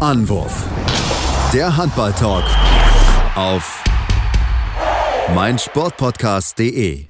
Anwurf. Der Handball-Talk auf meinsportpodcast.de.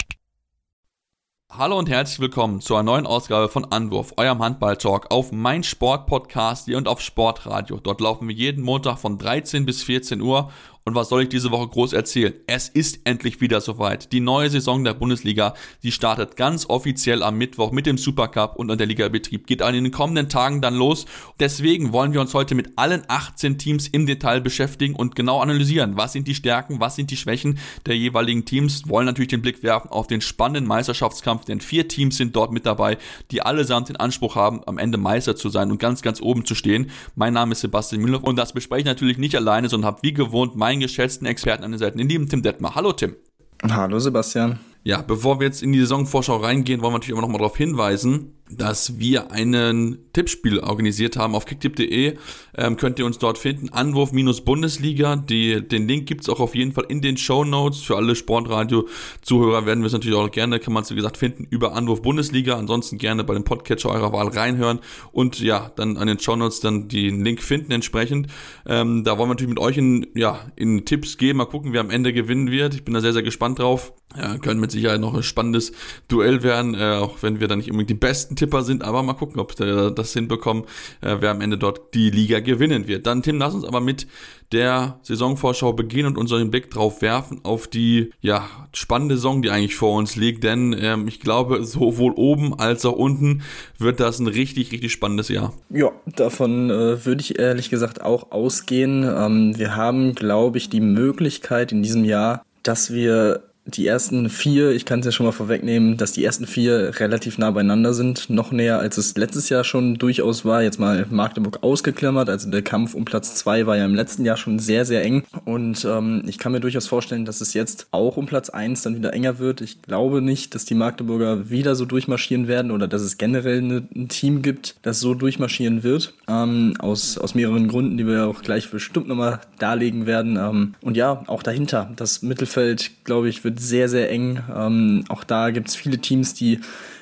Hallo und herzlich willkommen zu einer neuen Ausgabe von Anwurf, eurem Handball-Talk auf meinsportpodcast und auf Sportradio. Dort laufen wir jeden Montag von 13 bis 14 Uhr und was soll ich diese Woche groß erzählen? Es ist endlich wieder soweit. Die neue Saison der Bundesliga, die startet ganz offiziell am Mittwoch mit dem Supercup und an der Ligabetrieb. Geht an in den kommenden Tagen dann los. Deswegen wollen wir uns heute mit allen 18 Teams im Detail beschäftigen und genau analysieren. Was sind die Stärken, was sind die Schwächen der jeweiligen Teams? Wollen natürlich den Blick werfen auf den spannenden Meisterschaftskampf, denn vier Teams sind dort mit dabei, die allesamt den Anspruch haben, am Ende Meister zu sein und ganz, ganz oben zu stehen. Mein Name ist Sebastian Müller und das bespreche ich natürlich nicht alleine, sondern habe wie gewohnt mein meinen geschätzten Experten an den Seiten, den lieben Tim Detmer. Hallo Tim. Hallo Sebastian. Ja, bevor wir jetzt in die Saisonvorschau reingehen, wollen wir natürlich immer noch mal darauf hinweisen, dass wir einen Tippspiel organisiert haben auf kicktipp.de. Ähm, könnt ihr uns dort finden. Anwurf-Bundesliga. Den Link gibt's auch auf jeden Fall in den Show Notes. Für alle Sportradio-Zuhörer werden wir es natürlich auch gerne, kann man es wie gesagt finden, über Anwurf Bundesliga. Ansonsten gerne bei dem Podcatcher eurer Wahl reinhören und ja, dann an den Show Notes dann den Link finden entsprechend. Ähm, da wollen wir natürlich mit euch in, ja, in Tipps geben. Mal gucken, wer am Ende gewinnen wird. Ich bin da sehr, sehr gespannt drauf. Ja, können mit Sicherheit noch ein spannendes Duell werden, äh, auch wenn wir da nicht unbedingt die besten Tipper sind, aber mal gucken, ob wir das hinbekommen, äh, wer am Ende dort die Liga gewinnen wird. Dann, Tim, lass uns aber mit der Saisonvorschau beginnen und unseren Blick drauf werfen auf die ja, spannende Saison, die eigentlich vor uns liegt. Denn ähm, ich glaube, sowohl oben als auch unten wird das ein richtig, richtig spannendes Jahr. Ja, davon äh, würde ich ehrlich gesagt auch ausgehen. Ähm, wir haben, glaube ich, die Möglichkeit in diesem Jahr, dass wir die ersten vier, ich kann es ja schon mal vorwegnehmen, dass die ersten vier relativ nah beieinander sind, noch näher als es letztes Jahr schon durchaus war. Jetzt mal Magdeburg ausgeklammert, also der Kampf um Platz zwei war ja im letzten Jahr schon sehr, sehr eng. Und ähm, ich kann mir durchaus vorstellen, dass es jetzt auch um Platz eins dann wieder enger wird. Ich glaube nicht, dass die Magdeburger wieder so durchmarschieren werden oder dass es generell eine, ein Team gibt, das so durchmarschieren wird. Ähm, aus, aus mehreren Gründen, die wir auch gleich bestimmt nochmal darlegen werden. Ähm, und ja, auch dahinter, das Mittelfeld, glaube ich, wird sehr, sehr eng. Ähm, auch da gibt es viele Teams, die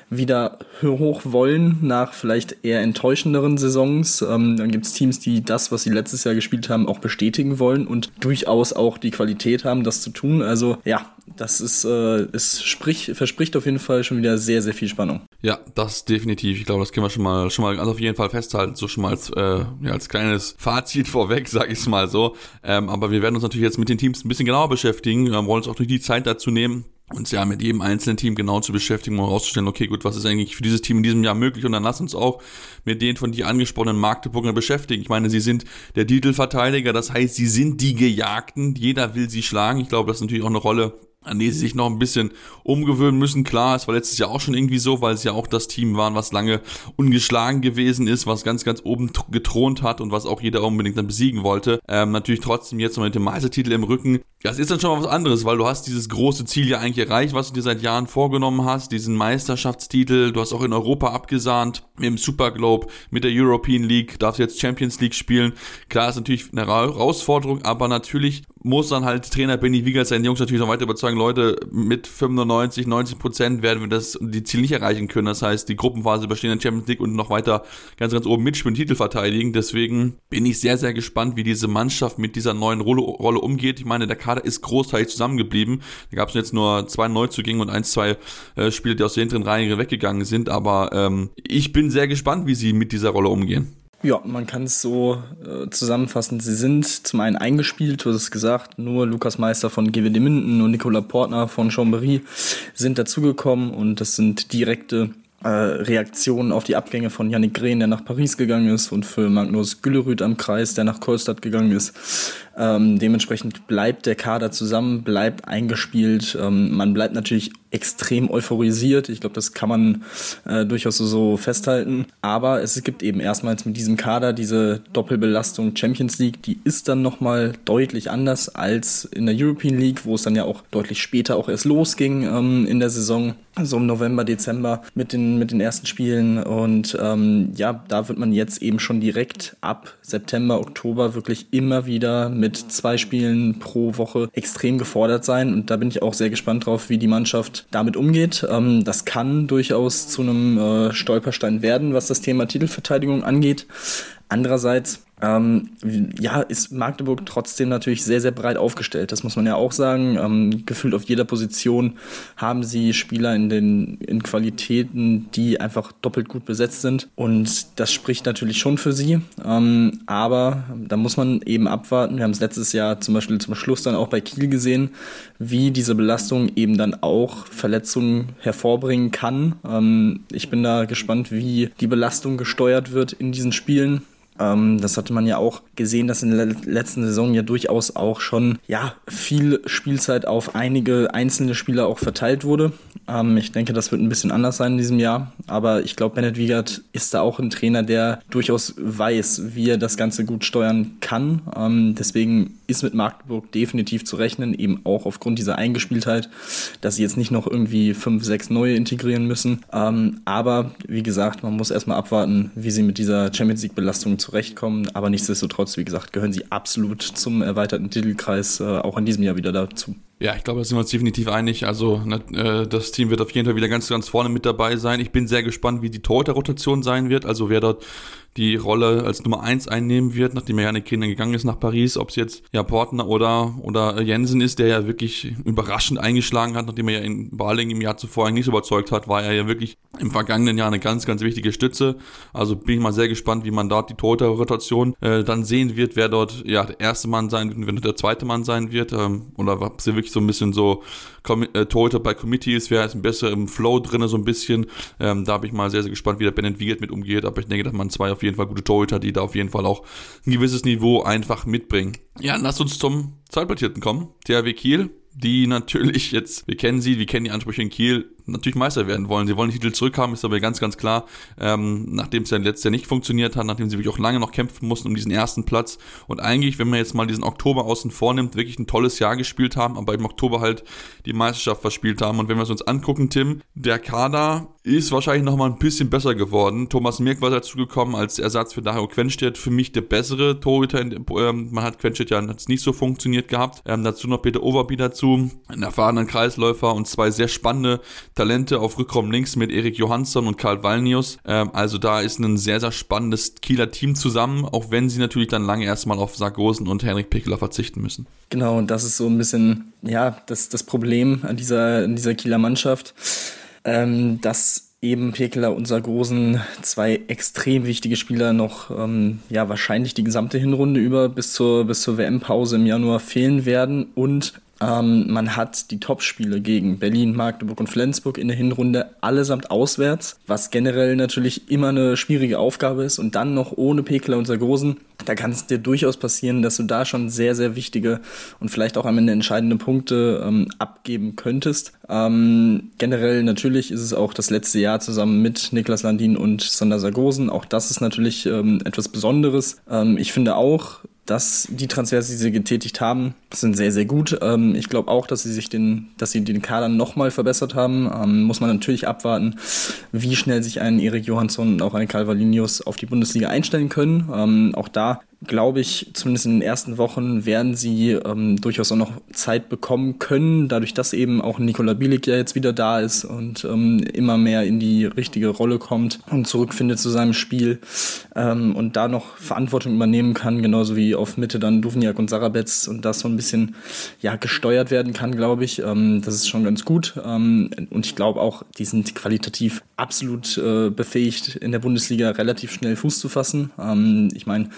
wieder hoch wollen nach vielleicht eher enttäuschenderen Saisons. Ähm, dann gibt es Teams, die das, was sie letztes Jahr gespielt haben, auch bestätigen wollen und durchaus auch die Qualität haben, das zu tun. Also ja, das ist, äh, es sprich, verspricht auf jeden Fall schon wieder sehr, sehr viel Spannung. Ja, das definitiv. Ich glaube, das können wir schon mal, schon mal ganz auf jeden Fall festhalten, so schon mal als, äh, ja, als kleines Fazit vorweg, sage ich es mal so. Ähm, aber wir werden uns natürlich jetzt mit den Teams ein bisschen genauer beschäftigen, wir wollen uns auch durch die Zeit dazu nehmen, uns ja mit jedem einzelnen Team genau zu beschäftigen, um herauszustellen, okay, gut, was ist eigentlich für dieses Team in diesem Jahr möglich? Und dann lass uns auch mit den von dir angesprochenen Magdeburger beschäftigen. Ich meine, sie sind der Titelverteidiger, das heißt, sie sind die Gejagten, jeder will sie schlagen. Ich glaube, das ist natürlich auch eine Rolle, an die sie sich noch ein bisschen umgewöhnen müssen. Klar, es war letztes Jahr auch schon irgendwie so, weil es ja auch das Team waren, was lange ungeschlagen gewesen ist, was ganz, ganz oben gethront hat und was auch jeder unbedingt dann besiegen wollte. Ähm, natürlich trotzdem jetzt noch mit dem Meistertitel im Rücken. Das ist dann schon mal was anderes, weil du hast dieses große Ziel ja eigentlich erreicht, was du dir seit Jahren vorgenommen hast, diesen Meisterschaftstitel. Du hast auch in Europa abgesahnt, dem Super Globe, mit der European League, darfst jetzt Champions League spielen. Klar, ist natürlich eine Herausforderung, aber natürlich muss dann halt Trainer Benny Wiegert seine Jungs natürlich noch weiter überzeugen, Leute, mit 95, 90 Prozent werden wir das die Ziel nicht erreichen können. Das heißt, die Gruppenphase bestehen in Champions League und noch weiter ganz, ganz oben mitspielen, Titel verteidigen. Deswegen bin ich sehr, sehr gespannt, wie diese Mannschaft mit dieser neuen Rolle, Rolle umgeht. Ich meine, der Kader ist großteilig zusammengeblieben. Da gab es jetzt nur zwei Neuzugänge und ein, zwei äh, Spieler, die aus der hinteren Reihe weggegangen sind. Aber ähm, ich bin sehr gespannt, wie sie mit dieser Rolle umgehen. Ja, man kann es so äh, zusammenfassen. Sie sind zum einen eingespielt, du hast es gesagt, nur Lukas Meister von GWD Minden und Nicolas Portner von Chambéry sind dazugekommen und das sind direkte äh, Reaktionen auf die Abgänge von Yannick Grehn, der nach Paris gegangen ist, und für Magnus Güllerüth am Kreis, der nach Kolstadt gegangen ist. Ähm, dementsprechend bleibt der Kader zusammen, bleibt eingespielt. Ähm, man bleibt natürlich extrem euphorisiert. Ich glaube, das kann man äh, durchaus so, so festhalten. Aber es gibt eben erstmals mit diesem Kader diese Doppelbelastung Champions League. Die ist dann nochmal deutlich anders als in der European League, wo es dann ja auch deutlich später auch erst losging ähm, in der Saison. So im November, Dezember mit den, mit den ersten Spielen. Und ähm, ja, da wird man jetzt eben schon direkt ab September, Oktober wirklich immer wieder mit mit zwei Spielen pro Woche extrem gefordert sein. Und da bin ich auch sehr gespannt drauf, wie die Mannschaft damit umgeht. Ähm, das kann durchaus zu einem äh, Stolperstein werden, was das Thema Titelverteidigung angeht. Andererseits ähm, ja, ist Magdeburg trotzdem natürlich sehr, sehr breit aufgestellt. Das muss man ja auch sagen. Ähm, gefühlt auf jeder Position haben sie Spieler in den in Qualitäten, die einfach doppelt gut besetzt sind. Und das spricht natürlich schon für sie. Ähm, aber da muss man eben abwarten. Wir haben es letztes Jahr zum Beispiel zum Schluss dann auch bei Kiel gesehen, wie diese Belastung eben dann auch Verletzungen hervorbringen kann. Ähm, ich bin da gespannt, wie die Belastung gesteuert wird in diesen Spielen. Ähm, das hatte man ja auch gesehen, dass in der letzten Saison ja durchaus auch schon ja, viel Spielzeit auf einige einzelne Spieler auch verteilt wurde. Ähm, ich denke, das wird ein bisschen anders sein in diesem Jahr. Aber ich glaube, Bennett Wiegert ist da auch ein Trainer, der durchaus weiß, wie er das Ganze gut steuern kann. Ähm, deswegen ist mit Magdeburg definitiv zu rechnen, eben auch aufgrund dieser Eingespieltheit, dass sie jetzt nicht noch irgendwie fünf, sechs neue integrieren müssen. Ähm, aber wie gesagt, man muss erstmal abwarten, wie sie mit dieser Champions League-Belastung zurechtkommen. Aber nichtsdestotrotz, wie gesagt, gehören sie absolut zum erweiterten Titelkreis äh, auch in diesem Jahr wieder dazu. Ja, ich glaube, da sind wir uns definitiv einig. Also äh, das Team wird auf jeden Fall wieder ganz, ganz vorne mit dabei sein. Ich bin sehr gespannt, wie die Torhüter-Rotation sein wird. Also wer dort die Rolle als Nummer eins einnehmen wird, nachdem er ja eine Kinder gegangen ist nach Paris, ob es jetzt ja Portner oder, oder Jensen ist, der ja wirklich überraschend eingeschlagen hat, nachdem er ja in Baling im Jahr zuvor eigentlich nicht überzeugt hat, war er ja wirklich im vergangenen Jahr eine ganz, ganz wichtige Stütze. Also bin ich mal sehr gespannt, wie man dort die Torhüter-Rotation äh, dann sehen wird, wer dort ja der erste Mann sein wird und wer der zweite Mann sein wird. Ähm, oder ob sie wirklich so ein bisschen so äh, Torhüter bei Committees, wer ist besser im Flow drin, so ein bisschen. Ähm, da bin ich mal sehr, sehr gespannt, wie der Bennett Wiegert mit umgeht. Aber ich denke, dass man zwei auf jeden Fall gute Torhüter, die da auf jeden Fall auch ein gewisses Niveau einfach mitbringen. Ja, lass uns zum Zweitplatzierten kommen. THW Kiel, die natürlich jetzt, wir kennen sie, wir kennen die Ansprüche in Kiel, natürlich Meister werden wollen. Sie wollen den Titel zurückhaben, ist aber ganz, ganz klar, ähm, nachdem es ja letztes Jahr nicht funktioniert hat, nachdem sie wirklich auch lange noch kämpfen mussten um diesen ersten Platz und eigentlich, wenn man jetzt mal diesen Oktober außen vornimmt, wirklich ein tolles Jahr gespielt haben, aber im Oktober halt die Meisterschaft verspielt haben und wenn wir es uns angucken, Tim, der Kader ist wahrscheinlich nochmal ein bisschen besser geworden. Thomas Mirk war dazu gekommen als Ersatz für Dario Quenstedt, für mich der bessere Torhüter. Ähm, man hat Quenstedt ja hat's nicht so funktioniert gehabt. Ähm, dazu noch Peter Overby dazu, einen erfahrenen Kreisläufer und zwei sehr spannende Talente auf Rückraum links mit Erik Johansson und Karl Wallnius. Ähm, also da ist ein sehr, sehr spannendes Kieler Team zusammen, auch wenn sie natürlich dann lange erstmal auf Sargosen und Henrik Pickeler verzichten müssen. Genau, und das ist so ein bisschen, ja, das, das Problem an dieser, an dieser Kieler Mannschaft, ähm, dass eben Pekeler und Sargosen zwei extrem wichtige Spieler noch ähm, ja wahrscheinlich die gesamte Hinrunde über bis zur bis zur WM-Pause im Januar fehlen werden und ähm, man hat die Topspiele gegen Berlin, Magdeburg und Flensburg in der Hinrunde allesamt auswärts, was generell natürlich immer eine schwierige Aufgabe ist. Und dann noch ohne Pekler und Sargosen, da kann es dir durchaus passieren, dass du da schon sehr, sehr wichtige und vielleicht auch am Ende entscheidende Punkte ähm, abgeben könntest. Ähm, generell natürlich ist es auch das letzte Jahr zusammen mit Niklas Landin und Sander Sargosen. Auch das ist natürlich ähm, etwas Besonderes. Ähm, ich finde auch, dass die Transfers, die sie getätigt haben, sind sehr, sehr gut. Ähm, ich glaube auch, dass sie sich den, dass sie den Kader nochmal verbessert haben. Ähm, muss man natürlich abwarten, wie schnell sich ein Erik Johansson und auch ein Calvalinius auf die Bundesliga einstellen können. Ähm, auch da glaube ich, zumindest in den ersten Wochen werden sie ähm, durchaus auch noch Zeit bekommen können, dadurch, dass eben auch Nikola Bielik ja jetzt wieder da ist und ähm, immer mehr in die richtige Rolle kommt und zurückfindet zu seinem Spiel ähm, und da noch Verantwortung übernehmen kann, genauso wie auf Mitte dann Duvniak und Sarabetz und das so ein bisschen ja gesteuert werden kann, glaube ich. Ähm, das ist schon ganz gut ähm, und ich glaube auch, die sind qualitativ absolut äh, befähigt, in der Bundesliga relativ schnell Fuß zu fassen. Ähm, ich meine,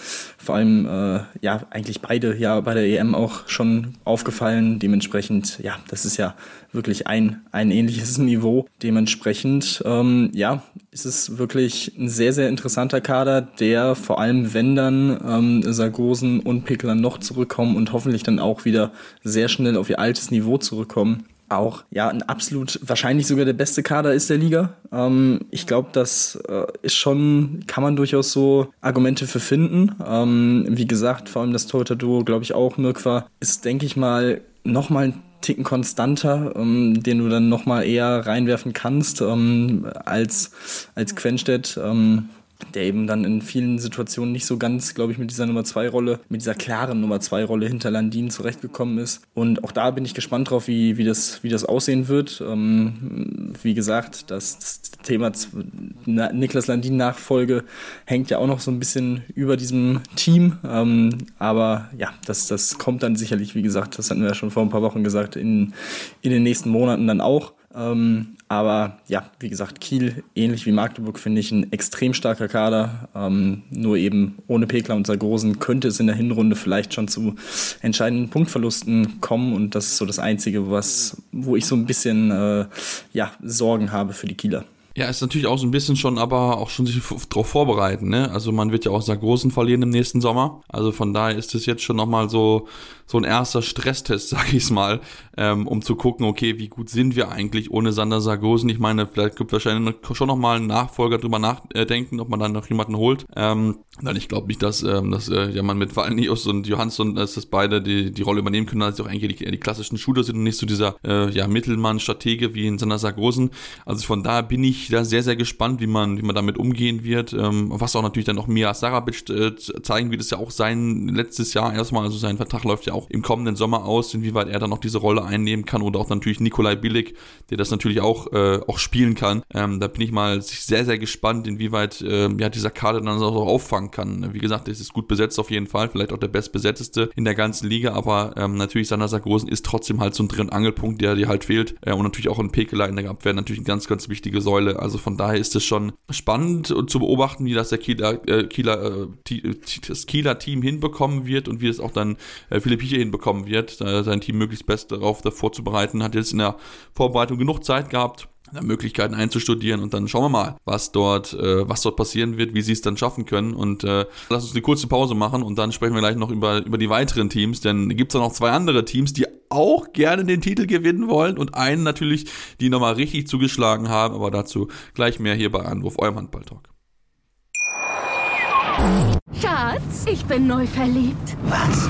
vor allem äh, ja eigentlich beide ja bei der EM auch schon aufgefallen. Dementsprechend ja, das ist ja wirklich ein ein ähnliches Niveau. Dementsprechend ähm, ja, ist es wirklich ein sehr sehr interessanter Kader, der vor allem wenn dann ähm, Sargosen und Pickler noch zurückkommen und hoffentlich dann auch wieder sehr schnell auf ihr altes Niveau zurückkommen, auch ja ein absolut wahrscheinlich sogar der beste Kader ist der Liga. Ähm, ich glaube, das äh, ist schon kann man durchaus so Argumente für finden. Ähm, wie gesagt, vor allem das Toyota Duo, glaube ich auch Mirkwa ist, denke ich mal, noch mal ein Ticken konstanter, ähm, den du dann noch mal eher reinwerfen kannst ähm, als als Quenstedt. Ähm, der eben dann in vielen Situationen nicht so ganz, glaube ich, mit dieser Nummer 2 Rolle, mit dieser klaren Nummer 2 Rolle hinter Landin zurechtgekommen ist. Und auch da bin ich gespannt drauf, wie, wie, das, wie das aussehen wird. Ähm, wie gesagt, das, das Thema Niklas Landin Nachfolge hängt ja auch noch so ein bisschen über diesem Team. Ähm, aber ja, das, das kommt dann sicherlich, wie gesagt, das hatten wir ja schon vor ein paar Wochen gesagt, in, in den nächsten Monaten dann auch. Ähm, aber ja, wie gesagt, Kiel, ähnlich wie Magdeburg, finde ich ein extrem starker Kader. Ähm, nur eben ohne Pekler und Sargosen könnte es in der Hinrunde vielleicht schon zu entscheidenden Punktverlusten kommen. Und das ist so das Einzige, was, wo ich so ein bisschen äh, ja, Sorgen habe für die Kieler. Ja, ist natürlich auch so ein bisschen schon, aber auch schon sich darauf vorbereiten, ne? Also man wird ja auch Sargosen verlieren im nächsten Sommer. Also von daher ist es jetzt schon nochmal so, so ein erster Stresstest, sag ich's mal, ähm, um zu gucken, okay, wie gut sind wir eigentlich ohne Sander Sargosen? Ich meine, vielleicht gibt wahrscheinlich schon nochmal einen Nachfolger drüber nachdenken, ob man dann noch jemanden holt. Ähm, denn ich glaube nicht, dass, ähm, dass äh, ja man mit Valnius und Johansson, dass das beide die, die Rolle übernehmen können, dass sie auch eigentlich die, die klassischen Shooter sind und nicht so dieser äh, ja, Mittelmann-Stratege wie in Sander Sargosen. Also von daher bin ich da sehr, sehr gespannt, wie man, wie man damit umgehen wird. Ähm, was auch natürlich dann auch Mia Sarabic äh, zeigen wird, ist ja auch sein letztes Jahr erstmal, also sein Vertrag läuft ja auch im kommenden Sommer aus, inwieweit er dann noch diese Rolle einnehmen kann oder auch natürlich Nikolai Billig, der das natürlich auch, äh, auch spielen kann. Ähm, da bin ich mal sehr, sehr gespannt, inwieweit äh, ja, dieser Kader dann auch auffangen kann. Wie gesagt, es ist gut besetzt auf jeden Fall, vielleicht auch der bestbesetzteste in der ganzen Liga, aber ähm, natürlich Sander Sargosen ist trotzdem halt so ein Dreh- Angelpunkt, der dir halt fehlt. Äh, und natürlich auch ein Pekela in der Abwehr natürlich eine ganz, ganz wichtige Säule. Also von daher ist es schon spannend zu beobachten, wie das der Kieler, äh, Kieler, äh, das Kieler Team hinbekommen wird und wie es auch dann äh, Philipp hier hinbekommen wird, sein Team möglichst best darauf vorzubereiten. Hat jetzt in der Vorbereitung genug Zeit gehabt, Möglichkeiten einzustudieren und dann schauen wir mal, was dort, äh, was dort passieren wird, wie sie es dann schaffen können. Und äh, lass uns eine kurze Pause machen und dann sprechen wir gleich noch über, über die weiteren Teams, denn gibt es noch zwei andere Teams, die auch gerne den Titel gewinnen wollen und einen natürlich, die nochmal richtig zugeschlagen haben, aber dazu gleich mehr hier bei Anruf, eurem Handballtalk. Schatz, ich bin neu verliebt. Was?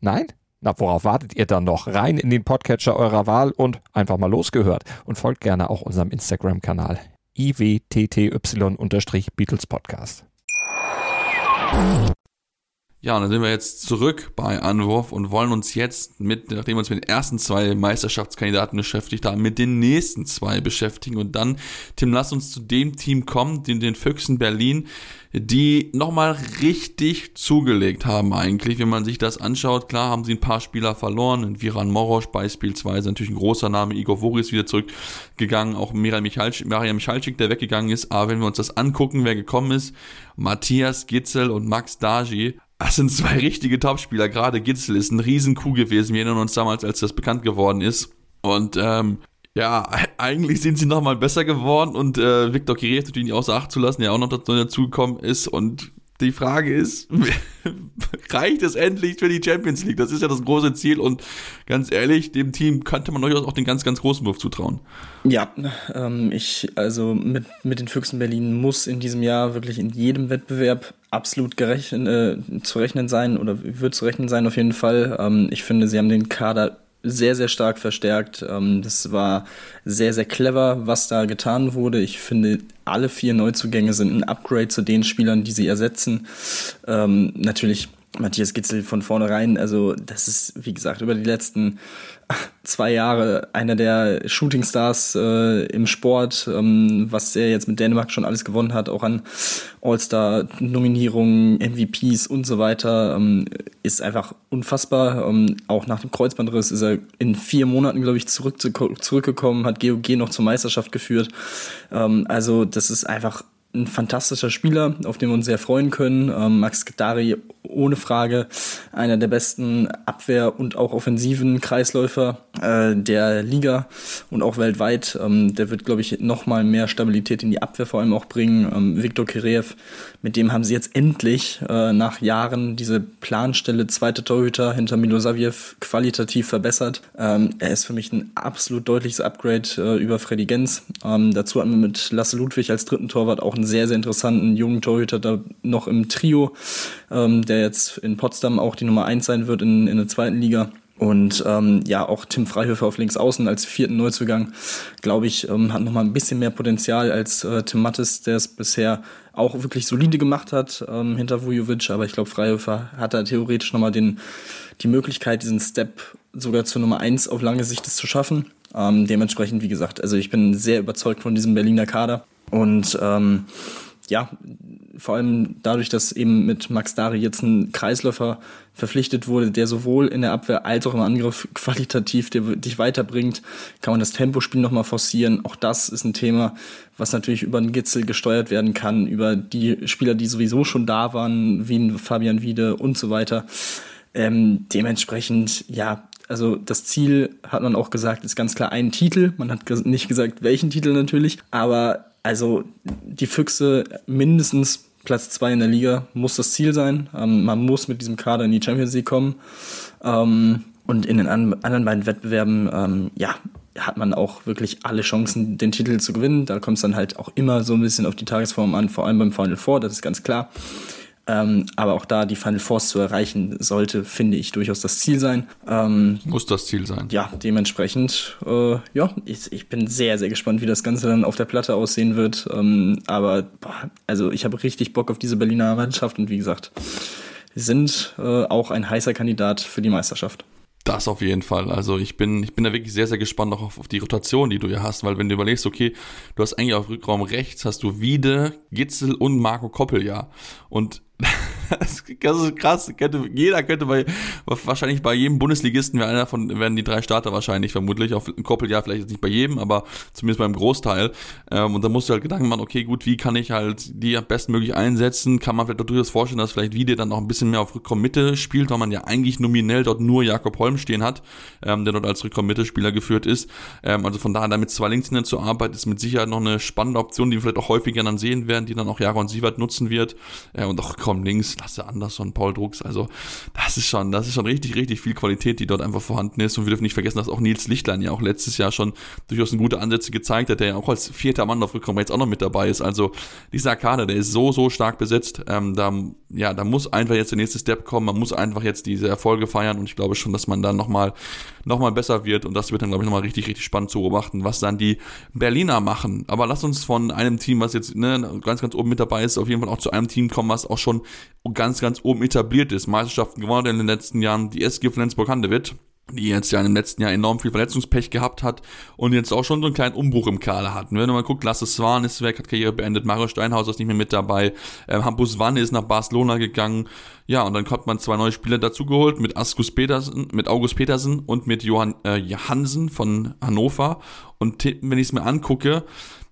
Nein? Na, worauf wartet ihr dann noch? Rein in den Podcatcher eurer Wahl und einfach mal losgehört. Und folgt gerne auch unserem Instagram-Kanal iwtty-Beatles Podcast. Ja, und dann sind wir jetzt zurück bei Anwurf und wollen uns jetzt mit, nachdem wir uns mit den ersten zwei Meisterschaftskandidaten beschäftigt haben, mit den nächsten zwei beschäftigen. Und dann, Tim, lass uns zu dem Team kommen, den, den Füchsen Berlin, die nochmal richtig zugelegt haben eigentlich, wenn man sich das anschaut. Klar haben sie ein paar Spieler verloren, Viran Morosch beispielsweise, natürlich ein großer Name, Igor Voris wieder zurückgegangen, auch Miriam Michalczyk, Michalczyk, der weggegangen ist. Aber wenn wir uns das angucken, wer gekommen ist, Matthias Gitzel und Max Daji, das sind zwei richtige Topspieler. Gerade Gitzel ist ein Riesenkuh gewesen. Wir erinnern uns damals, als das bekannt geworden ist. Und ähm, ja, eigentlich sind sie nochmal besser geworden und äh, Viktor Kiriev natürlich nicht außer Acht zu lassen, der auch noch dazugekommen ist. Und die Frage ist, reicht es endlich für die Champions League? Das ist ja das große Ziel und ganz ehrlich, dem Team könnte man durchaus auch den ganz, ganz großen Wurf zutrauen. Ja, ähm, ich, also mit, mit den Füchsen Berlin muss in diesem Jahr wirklich in jedem Wettbewerb absolut gerechnet, äh, zu rechnen sein oder wird zu rechnen sein auf jeden Fall. Ähm, ich finde, sie haben den Kader sehr, sehr stark verstärkt. Ähm, das war sehr, sehr clever, was da getan wurde. Ich finde, alle vier Neuzugänge sind ein Upgrade zu den Spielern, die sie ersetzen. Ähm, natürlich Matthias Gitzel von vornherein, also das ist, wie gesagt, über die letzten zwei Jahre einer der Shootingstars äh, im Sport, ähm, was er jetzt mit Dänemark schon alles gewonnen hat, auch an All-Star-Nominierungen, MVPs und so weiter, ähm, ist einfach unfassbar. Ähm, auch nach dem Kreuzbandriss ist er in vier Monaten, glaube ich, zurück, zurückgekommen, hat GOG noch zur Meisterschaft geführt. Ähm, also das ist einfach ein fantastischer Spieler, auf den wir uns sehr freuen können. Ähm, Max Gedari ohne Frage einer der besten Abwehr- und auch offensiven Kreisläufer äh, der Liga und auch weltweit. Ähm, der wird, glaube ich, nochmal mehr Stabilität in die Abwehr vor allem auch bringen. Ähm, Viktor Kireev, mit dem haben sie jetzt endlich äh, nach Jahren diese Planstelle zweite Torhüter hinter Milosaviev qualitativ verbessert. Ähm, er ist für mich ein absolut deutliches Upgrade äh, über Freddy Gens. Ähm, dazu haben wir mit Lasse Ludwig als dritten Torwart auch einen sehr, sehr interessanten jungen Torhüter da noch im Trio, ähm, der jetzt in Potsdam auch die Nummer eins sein wird in, in der zweiten Liga. Und ähm, ja, auch Tim Freihöfer auf links außen als vierten Neuzugang, glaube ich, ähm, hat nochmal ein bisschen mehr Potenzial als äh, Tim Mattes, der es bisher auch wirklich solide gemacht hat ähm, hinter Vujovic. Aber ich glaube, Freihöfer hat da theoretisch nochmal den, die Möglichkeit, diesen Step sogar zur Nummer eins auf lange Sicht zu schaffen. Ähm, dementsprechend, wie gesagt, also ich bin sehr überzeugt von diesem Berliner Kader. Und ähm, ja, vor allem dadurch, dass eben mit Max Dari jetzt ein Kreisläufer verpflichtet wurde, der sowohl in der Abwehr als auch im Angriff qualitativ dich weiterbringt, kann man das Tempospiel nochmal forcieren. Auch das ist ein Thema, was natürlich über den Gitzel gesteuert werden kann, über die Spieler, die sowieso schon da waren, wie Fabian Wiede und so weiter. Ähm, dementsprechend, ja, also das Ziel hat man auch gesagt, ist ganz klar ein Titel. Man hat nicht gesagt, welchen Titel natürlich, aber also die Füchse mindestens Platz zwei in der Liga muss das Ziel sein. Ähm, man muss mit diesem Kader in die Champions League kommen. Ähm, und in den an anderen beiden Wettbewerben, ähm, ja, hat man auch wirklich alle Chancen, den Titel zu gewinnen. Da kommt es dann halt auch immer so ein bisschen auf die Tagesform an, vor allem beim Final Four, das ist ganz klar. Ähm, aber auch da die Final Force zu erreichen, sollte, finde ich, durchaus das Ziel sein. Ähm, Muss das Ziel sein. Ja, dementsprechend, äh, ja, ich, ich, bin sehr, sehr gespannt, wie das Ganze dann auf der Platte aussehen wird. Ähm, aber, boah, also ich habe richtig Bock auf diese Berliner Mannschaft und wie gesagt, sind äh, auch ein heißer Kandidat für die Meisterschaft. Das auf jeden Fall. Also ich bin, ich bin da wirklich sehr, sehr gespannt auch auf, auf die Rotation, die du hier hast, weil wenn du überlegst, okay, du hast eigentlich auf Rückraum rechts, hast du Wiede, Gitzel und Marco Koppel, ja. Und das ist krass. Jeder könnte bei, wahrscheinlich bei jedem Bundesligisten wäre einer von, werden die drei Starter wahrscheinlich vermutlich. Auf ein Koppeljahr vielleicht nicht bei jedem, aber zumindest beim Großteil. Ähm, und da musst du halt Gedanken machen, okay, gut, wie kann ich halt die am besten möglich einsetzen? Kann man vielleicht durchaus vorstellen, dass vielleicht Wiede dann noch ein bisschen mehr auf Rückraum-Mitte spielt, weil man ja eigentlich nominell dort nur Jakob Holm stehen hat, ähm, der dort als Rückraum-Mitte-Spieler geführt ist. Ähm, also von daher damit zwei Linkshändern zu arbeiten, ist mit Sicherheit noch eine spannende Option, die wir vielleicht auch häufiger dann sehen werden, die dann auch Jaron Sievert nutzen wird. Äh, und auch komm links, Lasse Andersson, Paul Drucks, also das ist schon, das ist schon richtig, richtig viel Qualität, die dort einfach vorhanden ist. Und wir dürfen nicht vergessen, dass auch Nils Lichtlein ja auch letztes Jahr schon durchaus gute Ansätze gezeigt hat, der ja auch als vierter Mann auf Rückraum jetzt auch noch mit dabei ist. Also dieser Kader, der ist so, so stark besetzt. Ähm, da, ja, da muss einfach jetzt der nächste Step kommen. Man muss einfach jetzt diese Erfolge feiern und ich glaube schon, dass man dann nochmal noch besser wird und das wird dann, glaube ich, nochmal richtig, richtig spannend zu beobachten, was dann die Berliner machen. Aber lass uns von einem Team, was jetzt ne, ganz, ganz oben mit dabei ist, auf jeden Fall auch zu einem Team kommen, was auch schon ganz, ganz oben etabliert ist. Meisterschaften gewonnen in den letzten Jahren, die SG Flensburg-Handewitt die jetzt ja im letzten Jahr enorm viel Verletzungspech gehabt hat und jetzt auch schon so einen kleinen Umbruch im Kader hat. Wenn man mal guckt, Lasse Swan ist weg, hat Karriere beendet, Mario Steinhauser ist nicht mehr mit dabei, ähm, Hampus Wanne ist nach Barcelona gegangen, ja, und dann hat man zwei neue Spieler dazugeholt mit Askus Petersen, mit August Petersen und mit Johann äh, Hansen von Hannover. Und wenn ich es mir angucke,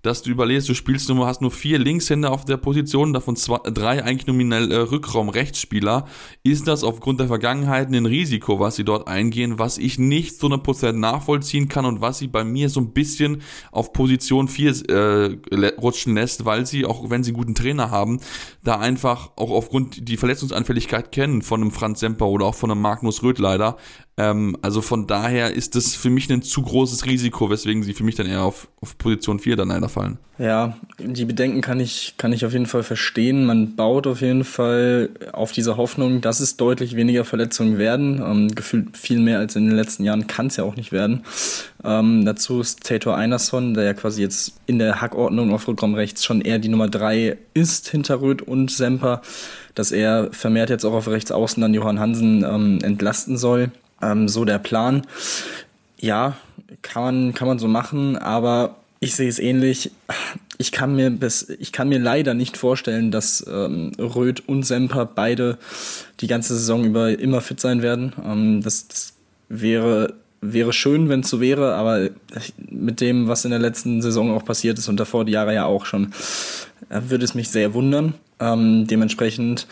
dass du überlegst, du spielst nur, hast nur vier Linkshänder auf der Position, davon zwei, drei eigentlich nominell äh, Rückraum-Rechtsspieler. Ist das aufgrund der Vergangenheit ein Risiko, was sie dort eingehen, was ich nicht zu 100% nachvollziehen kann und was sie bei mir so ein bisschen auf Position 4 äh, rutschen lässt, weil sie, auch wenn sie einen guten Trainer haben, da einfach auch aufgrund die Verletzungsanfälligkeit kennen von einem Franz Semper oder auch von einem Magnus Röth leider, ähm, also von daher ist das für mich ein zu großes Risiko, weswegen sie für mich dann eher auf, auf Position 4 dann leider fallen. Ja, die Bedenken kann ich, kann ich auf jeden Fall verstehen. Man baut auf jeden Fall auf diese Hoffnung, dass es deutlich weniger Verletzungen werden. Ähm, gefühlt viel mehr als in den letzten Jahren kann es ja auch nicht werden. Ähm, dazu ist Tator Einerson, der ja quasi jetzt in der Hackordnung auf Rückraum rechts schon eher die Nummer 3 ist hinter Röth und Semper, dass er vermehrt jetzt auch auf rechts außen dann Johann Hansen ähm, entlasten soll ähm, so der Plan. Ja, kann man, kann man so machen, aber ich sehe es ähnlich. Ich kann mir bis, ich kann mir leider nicht vorstellen, dass ähm, Röth und Semper beide die ganze Saison über immer fit sein werden. Ähm, das, das wäre wäre schön, wenn es so wäre, aber mit dem, was in der letzten Saison auch passiert ist und davor die Jahre ja auch schon, äh, würde es mich sehr wundern. Ähm, dementsprechend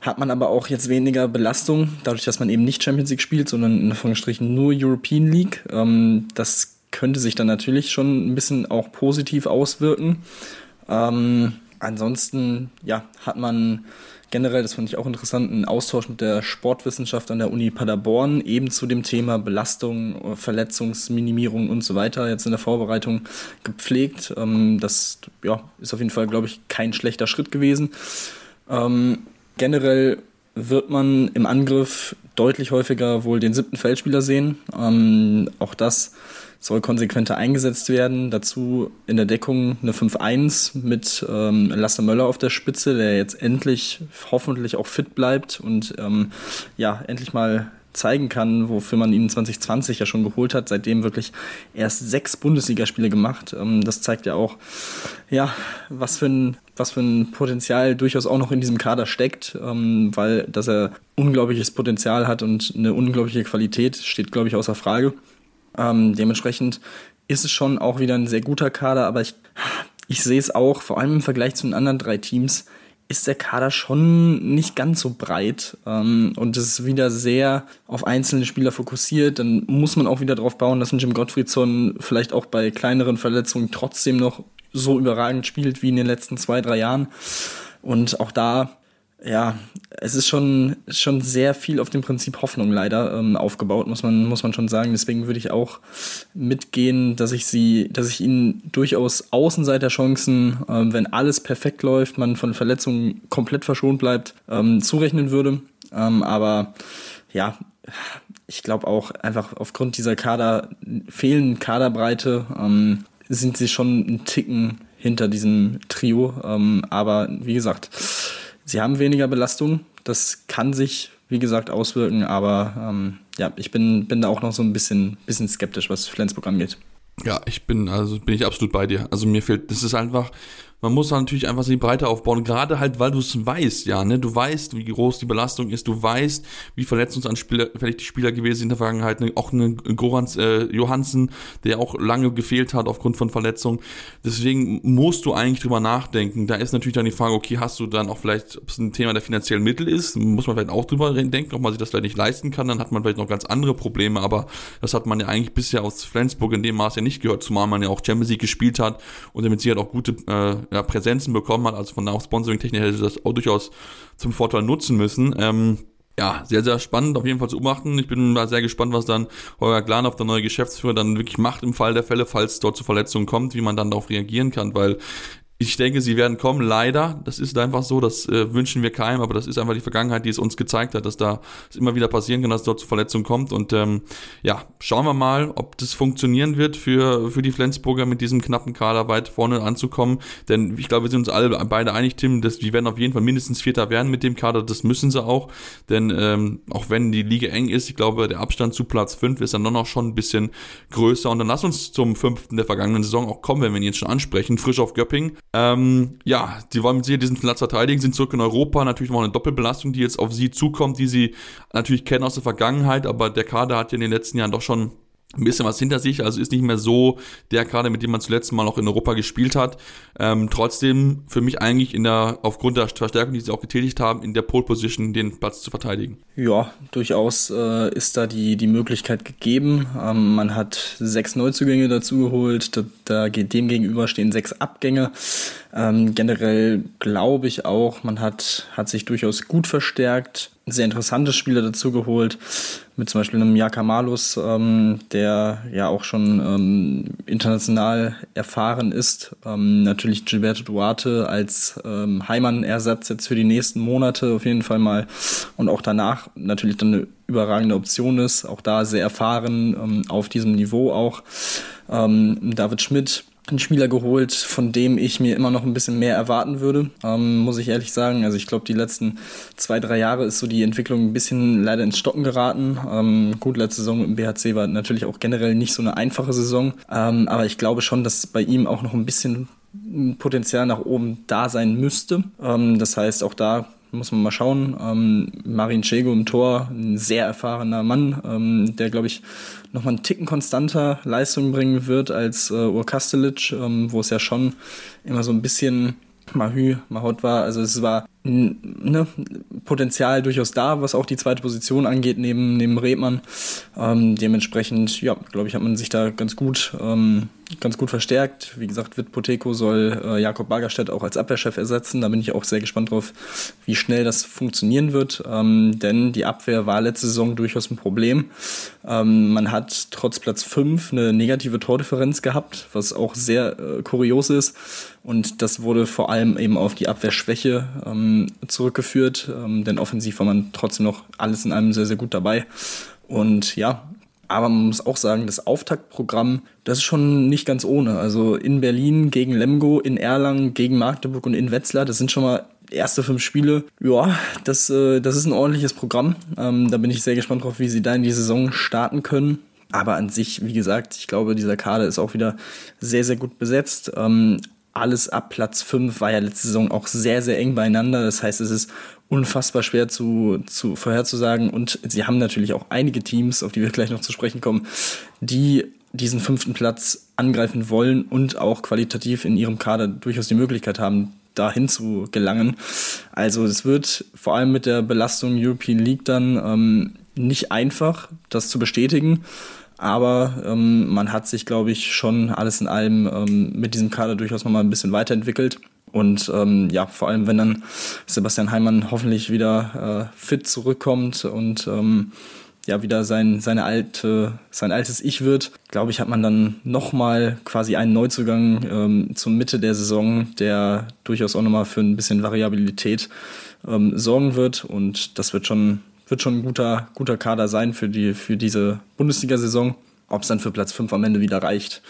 hat man aber auch jetzt weniger Belastung, dadurch, dass man eben nicht Champions League spielt, sondern in Anführungsstrichen nur European League. Ähm, das könnte sich dann natürlich schon ein bisschen auch positiv auswirken. Ähm, ansonsten, ja, hat man generell, das fand ich auch interessant, einen Austausch mit der Sportwissenschaft an der Uni Paderborn, eben zu dem Thema Belastung, Verletzungsminimierung und so weiter, jetzt in der Vorbereitung gepflegt. Ähm, das ja, ist auf jeden Fall, glaube ich, kein schlechter Schritt gewesen. Ähm, generell wird man im Angriff deutlich häufiger wohl den siebten Feldspieler sehen. Ähm, auch das soll konsequenter eingesetzt werden. Dazu in der Deckung eine 5-1 mit ähm, Lasse Möller auf der Spitze, der jetzt endlich hoffentlich auch fit bleibt und ähm, ja, endlich mal zeigen kann, wofür man ihn 2020 ja schon geholt hat, seitdem wirklich erst sechs Bundesligaspiele gemacht. Ähm, das zeigt ja auch, ja, was für ein was für ein Potenzial durchaus auch noch in diesem Kader steckt, ähm, weil dass er unglaubliches Potenzial hat und eine unglaubliche Qualität steht, glaube ich, außer Frage. Ähm, dementsprechend ist es schon auch wieder ein sehr guter Kader, aber ich, ich sehe es auch, vor allem im Vergleich zu den anderen drei Teams, ist der Kader schon nicht ganz so breit ähm, und es ist wieder sehr auf einzelne Spieler fokussiert. Dann muss man auch wieder darauf bauen, dass ein Jim Gottfriedson vielleicht auch bei kleineren Verletzungen trotzdem noch so überragend spielt wie in den letzten zwei, drei Jahren. Und auch da ja, es ist schon, schon sehr viel auf dem Prinzip Hoffnung leider ähm, aufgebaut, muss man, muss man schon sagen. Deswegen würde ich auch mitgehen, dass ich sie, dass ich ihnen durchaus Außenseiterchancen, ähm, wenn alles perfekt läuft, man von Verletzungen komplett verschont bleibt, ähm, zurechnen würde. Ähm, aber ja, ich glaube auch einfach aufgrund dieser Kader, fehlenden Kaderbreite, ähm, sind sie schon einen Ticken hinter diesem Trio. Ähm, aber wie gesagt, Sie haben weniger Belastung. Das kann sich, wie gesagt, auswirken, aber ähm, ja, ich bin, bin da auch noch so ein bisschen, bisschen skeptisch, was Flensburg angeht. Ja, ich bin, also bin ich absolut bei dir. Also mir fehlt, das ist einfach, man muss natürlich einfach die Breite aufbauen, gerade halt, weil du es weißt, ja, ne, du weißt, wie groß die Belastung ist, du weißt, wie verletzungsanfällig die Spieler gewesen sind in der Vergangenheit, ne? auch ein Gorans äh, Johansen, der auch lange gefehlt hat aufgrund von Verletzungen. Deswegen musst du eigentlich drüber nachdenken. Da ist natürlich dann die Frage, okay, hast du dann auch vielleicht, ob es ein Thema der finanziellen Mittel ist, muss man vielleicht auch drüber denken, ob man sich das vielleicht nicht leisten kann, dann hat man vielleicht noch ganz andere Probleme, aber das hat man ja eigentlich bisher aus Flensburg in dem Maß ja nicht gehört, zumal man ja auch Champions League gespielt hat und damit sie halt auch gute äh, ja, Präsenzen bekommen hat. Also von der Sponsoring-Technik hätte das auch durchaus zum Vorteil nutzen müssen. Ähm, ja, sehr, sehr spannend auf jeden Fall zu beobachten. Ich bin mal sehr gespannt, was dann Holger Glanov, der neue Geschäftsführer, dann wirklich macht im Fall der Fälle, falls dort zu Verletzungen kommt, wie man dann darauf reagieren kann, weil ich denke, sie werden kommen, leider. Das ist einfach so, das äh, wünschen wir keinem, aber das ist einfach die Vergangenheit, die es uns gezeigt hat, dass da es immer wieder passieren kann, dass es dort zu Verletzungen kommt. Und ähm, ja, schauen wir mal, ob das funktionieren wird für, für die Flensburger mit diesem knappen Kader weit vorne anzukommen. Denn ich glaube, wir sind uns alle beide einig, Tim, dass die werden auf jeden Fall mindestens Vierter werden mit dem Kader. Das müssen sie auch. Denn ähm, auch wenn die Liga eng ist, ich glaube, der Abstand zu Platz 5 ist dann noch schon ein bisschen größer. Und dann lass uns zum fünften der vergangenen Saison auch kommen, wenn wir ihn jetzt schon ansprechen. Frisch auf Göpping. Ähm, ja, die wollen mit sicher diesen Platz verteidigen, sind zurück in Europa. Natürlich noch eine Doppelbelastung, die jetzt auf sie zukommt, die sie natürlich kennen aus der Vergangenheit, aber der Kader hat ja in den letzten Jahren doch schon ein bisschen was hinter sich, also ist nicht mehr so der Kader, mit dem man zuletzt mal noch in Europa gespielt hat. Ähm, trotzdem für mich eigentlich in der, aufgrund der Verstärkung, die sie auch getätigt haben, in der Pole Position den Platz zu verteidigen. Ja, durchaus äh, ist da die, die Möglichkeit gegeben. Ähm, man hat sechs Neuzugänge dazu geholt, da, da geht dem gegenüber stehen sechs Abgänge. Ähm, generell glaube ich auch, man hat, hat sich durchaus gut verstärkt sehr interessante Spieler dazu geholt, mit zum Beispiel einem Jaka Malus, ähm, der ja auch schon ähm, international erfahren ist. Ähm, natürlich Gilberto Duarte als ähm, Heimann-Ersatz jetzt für die nächsten Monate auf jeden Fall mal und auch danach natürlich dann eine überragende Option ist. Auch da sehr erfahren ähm, auf diesem Niveau auch. Ähm, David Schmidt einen Spieler geholt, von dem ich mir immer noch ein bisschen mehr erwarten würde, ähm, muss ich ehrlich sagen. Also ich glaube, die letzten zwei, drei Jahre ist so die Entwicklung ein bisschen leider ins Stocken geraten. Ähm, gut, letzte Saison im BHC war natürlich auch generell nicht so eine einfache Saison, ähm, aber ich glaube schon, dass bei ihm auch noch ein bisschen Potenzial nach oben da sein müsste. Ähm, das heißt, auch da muss man mal schauen. Ähm, Marin Chego im Tor, ein sehr erfahrener Mann, ähm, der, glaube ich, nochmal einen Ticken konstanter Leistung bringen wird als äh, Ur Kastelic, ähm, wo es ja schon immer so ein bisschen Mahü, Mahot war. Also es war ne, Potenzial durchaus da, was auch die zweite Position angeht, neben, neben Redmann. Ähm, dementsprechend, ja, glaube ich, hat man sich da ganz gut, ähm, ganz gut verstärkt. Wie gesagt, Witt Poteko soll äh, Jakob Bagerstedt auch als Abwehrchef ersetzen. Da bin ich auch sehr gespannt drauf, wie schnell das funktionieren wird. Ähm, denn die Abwehr war letzte Saison durchaus ein Problem. Ähm, man hat trotz Platz 5 eine negative Tordifferenz gehabt, was auch sehr äh, kurios ist. Und das wurde vor allem eben auf die Abwehrschwäche ähm, zurückgeführt, ähm, denn offensiv war man trotzdem noch alles in allem sehr, sehr gut dabei. Und ja, aber man muss auch sagen, das Auftaktprogramm, das ist schon nicht ganz ohne. Also in Berlin gegen Lemgo, in Erlangen gegen Magdeburg und in Wetzlar, das sind schon mal erste fünf Spiele. Ja, das, äh, das ist ein ordentliches Programm. Ähm, da bin ich sehr gespannt drauf, wie sie da in die Saison starten können. Aber an sich, wie gesagt, ich glaube, dieser Kader ist auch wieder sehr, sehr gut besetzt. Ähm, alles ab Platz 5 war ja letzte Saison auch sehr, sehr eng beieinander. Das heißt, es ist unfassbar schwer zu, zu vorherzusagen. Und sie haben natürlich auch einige Teams, auf die wir gleich noch zu sprechen kommen, die diesen fünften Platz angreifen wollen und auch qualitativ in ihrem Kader durchaus die Möglichkeit haben, dahin zu gelangen. Also es wird vor allem mit der Belastung European League dann ähm, nicht einfach, das zu bestätigen. Aber ähm, man hat sich, glaube ich, schon alles in allem ähm, mit diesem Kader durchaus nochmal ein bisschen weiterentwickelt. Und ähm, ja, vor allem, wenn dann Sebastian Heimann hoffentlich wieder äh, fit zurückkommt und ähm, ja wieder sein, seine alte, sein altes Ich wird, glaube ich, hat man dann nochmal quasi einen Neuzugang ähm, zur Mitte der Saison, der durchaus auch nochmal für ein bisschen Variabilität ähm, sorgen wird. Und das wird schon wird schon ein guter, guter Kader sein für, die, für diese Bundesliga-Saison. Ob es dann für Platz 5 am Ende wieder reicht,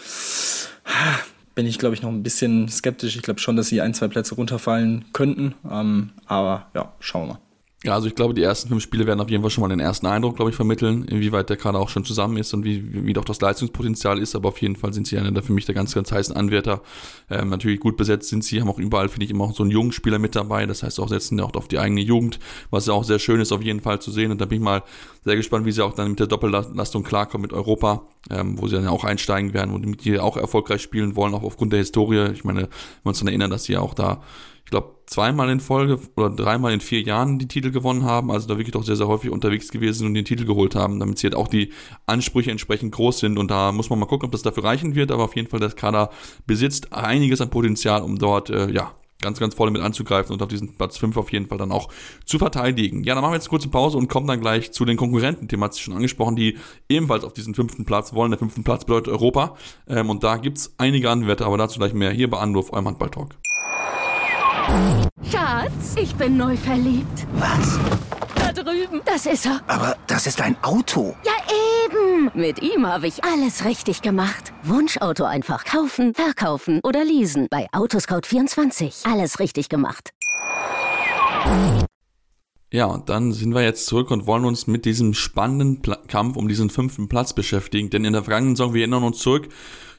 bin ich, glaube ich, noch ein bisschen skeptisch. Ich glaube schon, dass sie ein, zwei Plätze runterfallen könnten. Ähm, aber ja, schauen wir mal. Ja, also ich glaube, die ersten fünf Spiele werden auf jeden Fall schon mal den ersten Eindruck, glaube ich, vermitteln, inwieweit der Kader auch schon zusammen ist und wie, wie doch das Leistungspotenzial ist. Aber auf jeden Fall sind sie einer der für mich der ganz, ganz heißen Anwärter. Ähm, natürlich gut besetzt sind sie, haben auch überall, finde ich, immer auch so einen jungen Spieler mit dabei. Das heißt auch, setzen auch auf die eigene Jugend, was ja auch sehr schön ist, auf jeden Fall zu sehen. Und da bin ich mal sehr gespannt, wie sie auch dann mit der Doppellastung klarkommen mit Europa, ähm, wo sie dann auch einsteigen werden und die auch erfolgreich spielen wollen, auch aufgrund der Historie. Ich meine, wenn wir uns dann erinnern, dass sie ja auch da ich glaube, zweimal in Folge oder dreimal in vier Jahren die Titel gewonnen haben, also da wirklich doch sehr, sehr häufig unterwegs gewesen und den Titel geholt haben, damit sie halt auch die Ansprüche entsprechend groß sind und da muss man mal gucken, ob das dafür reichen wird, aber auf jeden Fall, das Kader besitzt einiges an Potenzial, um dort, äh, ja, ganz, ganz voll mit anzugreifen und auf diesen Platz 5 auf jeden Fall dann auch zu verteidigen. Ja, dann machen wir jetzt eine kurze Pause und kommen dann gleich zu den Konkurrenten, thematisch schon angesprochen, die ebenfalls auf diesen fünften Platz wollen. Der fünften Platz bedeutet Europa ähm, und da gibt's einige Anwärter, aber dazu gleich mehr hier bei Anruf, eurem Handball-Talk. Schatz, ich bin neu verliebt. Was? Da drüben. Das ist er. Aber das ist ein Auto. Ja, eben. Mit ihm habe ich alles richtig gemacht. Wunschauto einfach kaufen, verkaufen oder leasen. Bei Autoscout24. Alles richtig gemacht. Ja, und dann sind wir jetzt zurück und wollen uns mit diesem spannenden Pla Kampf um diesen fünften Platz beschäftigen. Denn in der vergangenen Saison, wir erinnern uns zurück,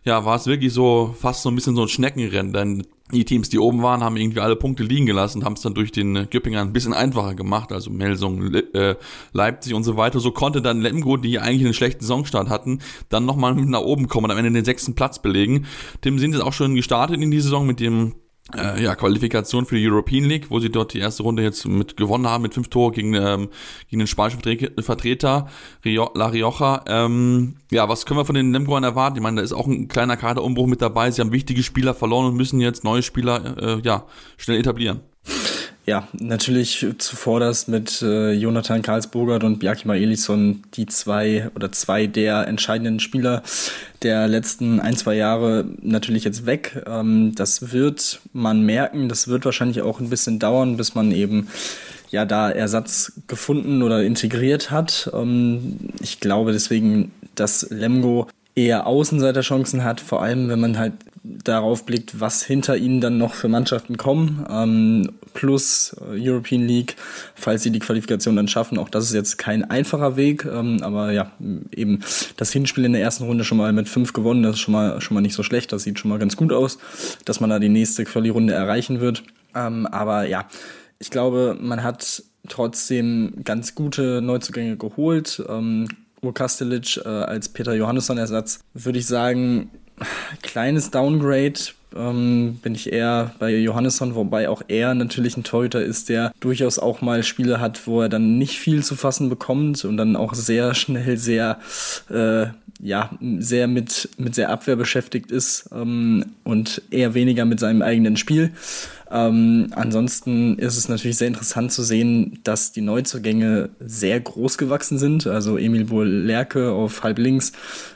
ja, war es wirklich so fast so ein bisschen so ein Schneckenrennen. Denn die Teams, die oben waren, haben irgendwie alle Punkte liegen gelassen, haben es dann durch den Göppinger ein bisschen einfacher gemacht, also Melsung, Le äh, Leipzig und so weiter. So konnte dann Lemgo, die eigentlich einen schlechten Saisonstart hatten, dann nochmal mit nach oben kommen und am Ende den sechsten Platz belegen. Tim sind jetzt auch schon gestartet in die Saison mit dem äh, ja, Qualifikation für die European League, wo sie dort die erste Runde jetzt mit gewonnen haben mit fünf Tore gegen, ähm, gegen den spanischen Vertreter Rio La Rioja. Ähm, ja, was können wir von den Lemgoern erwarten? Ich meine, da ist auch ein kleiner Kaderumbruch mit dabei. Sie haben wichtige Spieler verloren und müssen jetzt neue Spieler äh, ja, schnell etablieren. Ja, natürlich zuvorderst mit äh, Jonathan Karlsburgert und Bjarkima Elisson die zwei oder zwei der entscheidenden Spieler der letzten ein, zwei Jahre natürlich jetzt weg. Ähm, das wird man merken, das wird wahrscheinlich auch ein bisschen dauern, bis man eben ja da Ersatz gefunden oder integriert hat. Ähm, ich glaube deswegen, dass Lemgo eher Außenseiterchancen hat, vor allem wenn man halt darauf blickt, was hinter ihnen dann noch für Mannschaften kommen, ähm, plus äh, European League, falls sie die Qualifikation dann schaffen. Auch das ist jetzt kein einfacher Weg, ähm, aber ja, eben das Hinspiel in der ersten Runde schon mal mit fünf gewonnen, das ist schon mal, schon mal nicht so schlecht, das sieht schon mal ganz gut aus, dass man da die nächste Quali-Runde erreichen wird. Ähm, aber ja, ich glaube, man hat trotzdem ganz gute Neuzugänge geholt. Ähm, Kastelic äh, als Peter Johannesson-Ersatz, würde ich sagen, kleines Downgrade ähm, bin ich eher bei Johannesson, wobei auch er natürlich ein Torhüter ist, der durchaus auch mal Spiele hat, wo er dann nicht viel zu fassen bekommt und dann auch sehr schnell sehr äh, ja, sehr mit, mit sehr Abwehr beschäftigt ist ähm, und eher weniger mit seinem eigenen Spiel. Ähm, ansonsten ist es natürlich sehr interessant zu sehen, dass die Neuzugänge sehr groß gewachsen sind. Also Emil Buhl-Lerke auf halb links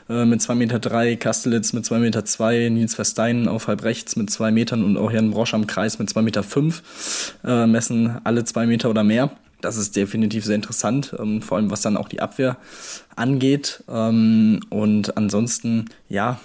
äh, mit 2,3 Meter, drei, Kastelitz mit 2,2 Meter, zwei, Nils Verstein auf halb rechts mit 2 Metern und auch Jan Brosch am Kreis mit 2,5 Meter, fünf, äh, messen alle 2 Meter oder mehr. Das ist definitiv sehr interessant, ähm, vor allem was dann auch die Abwehr angeht. Ähm, und ansonsten, ja,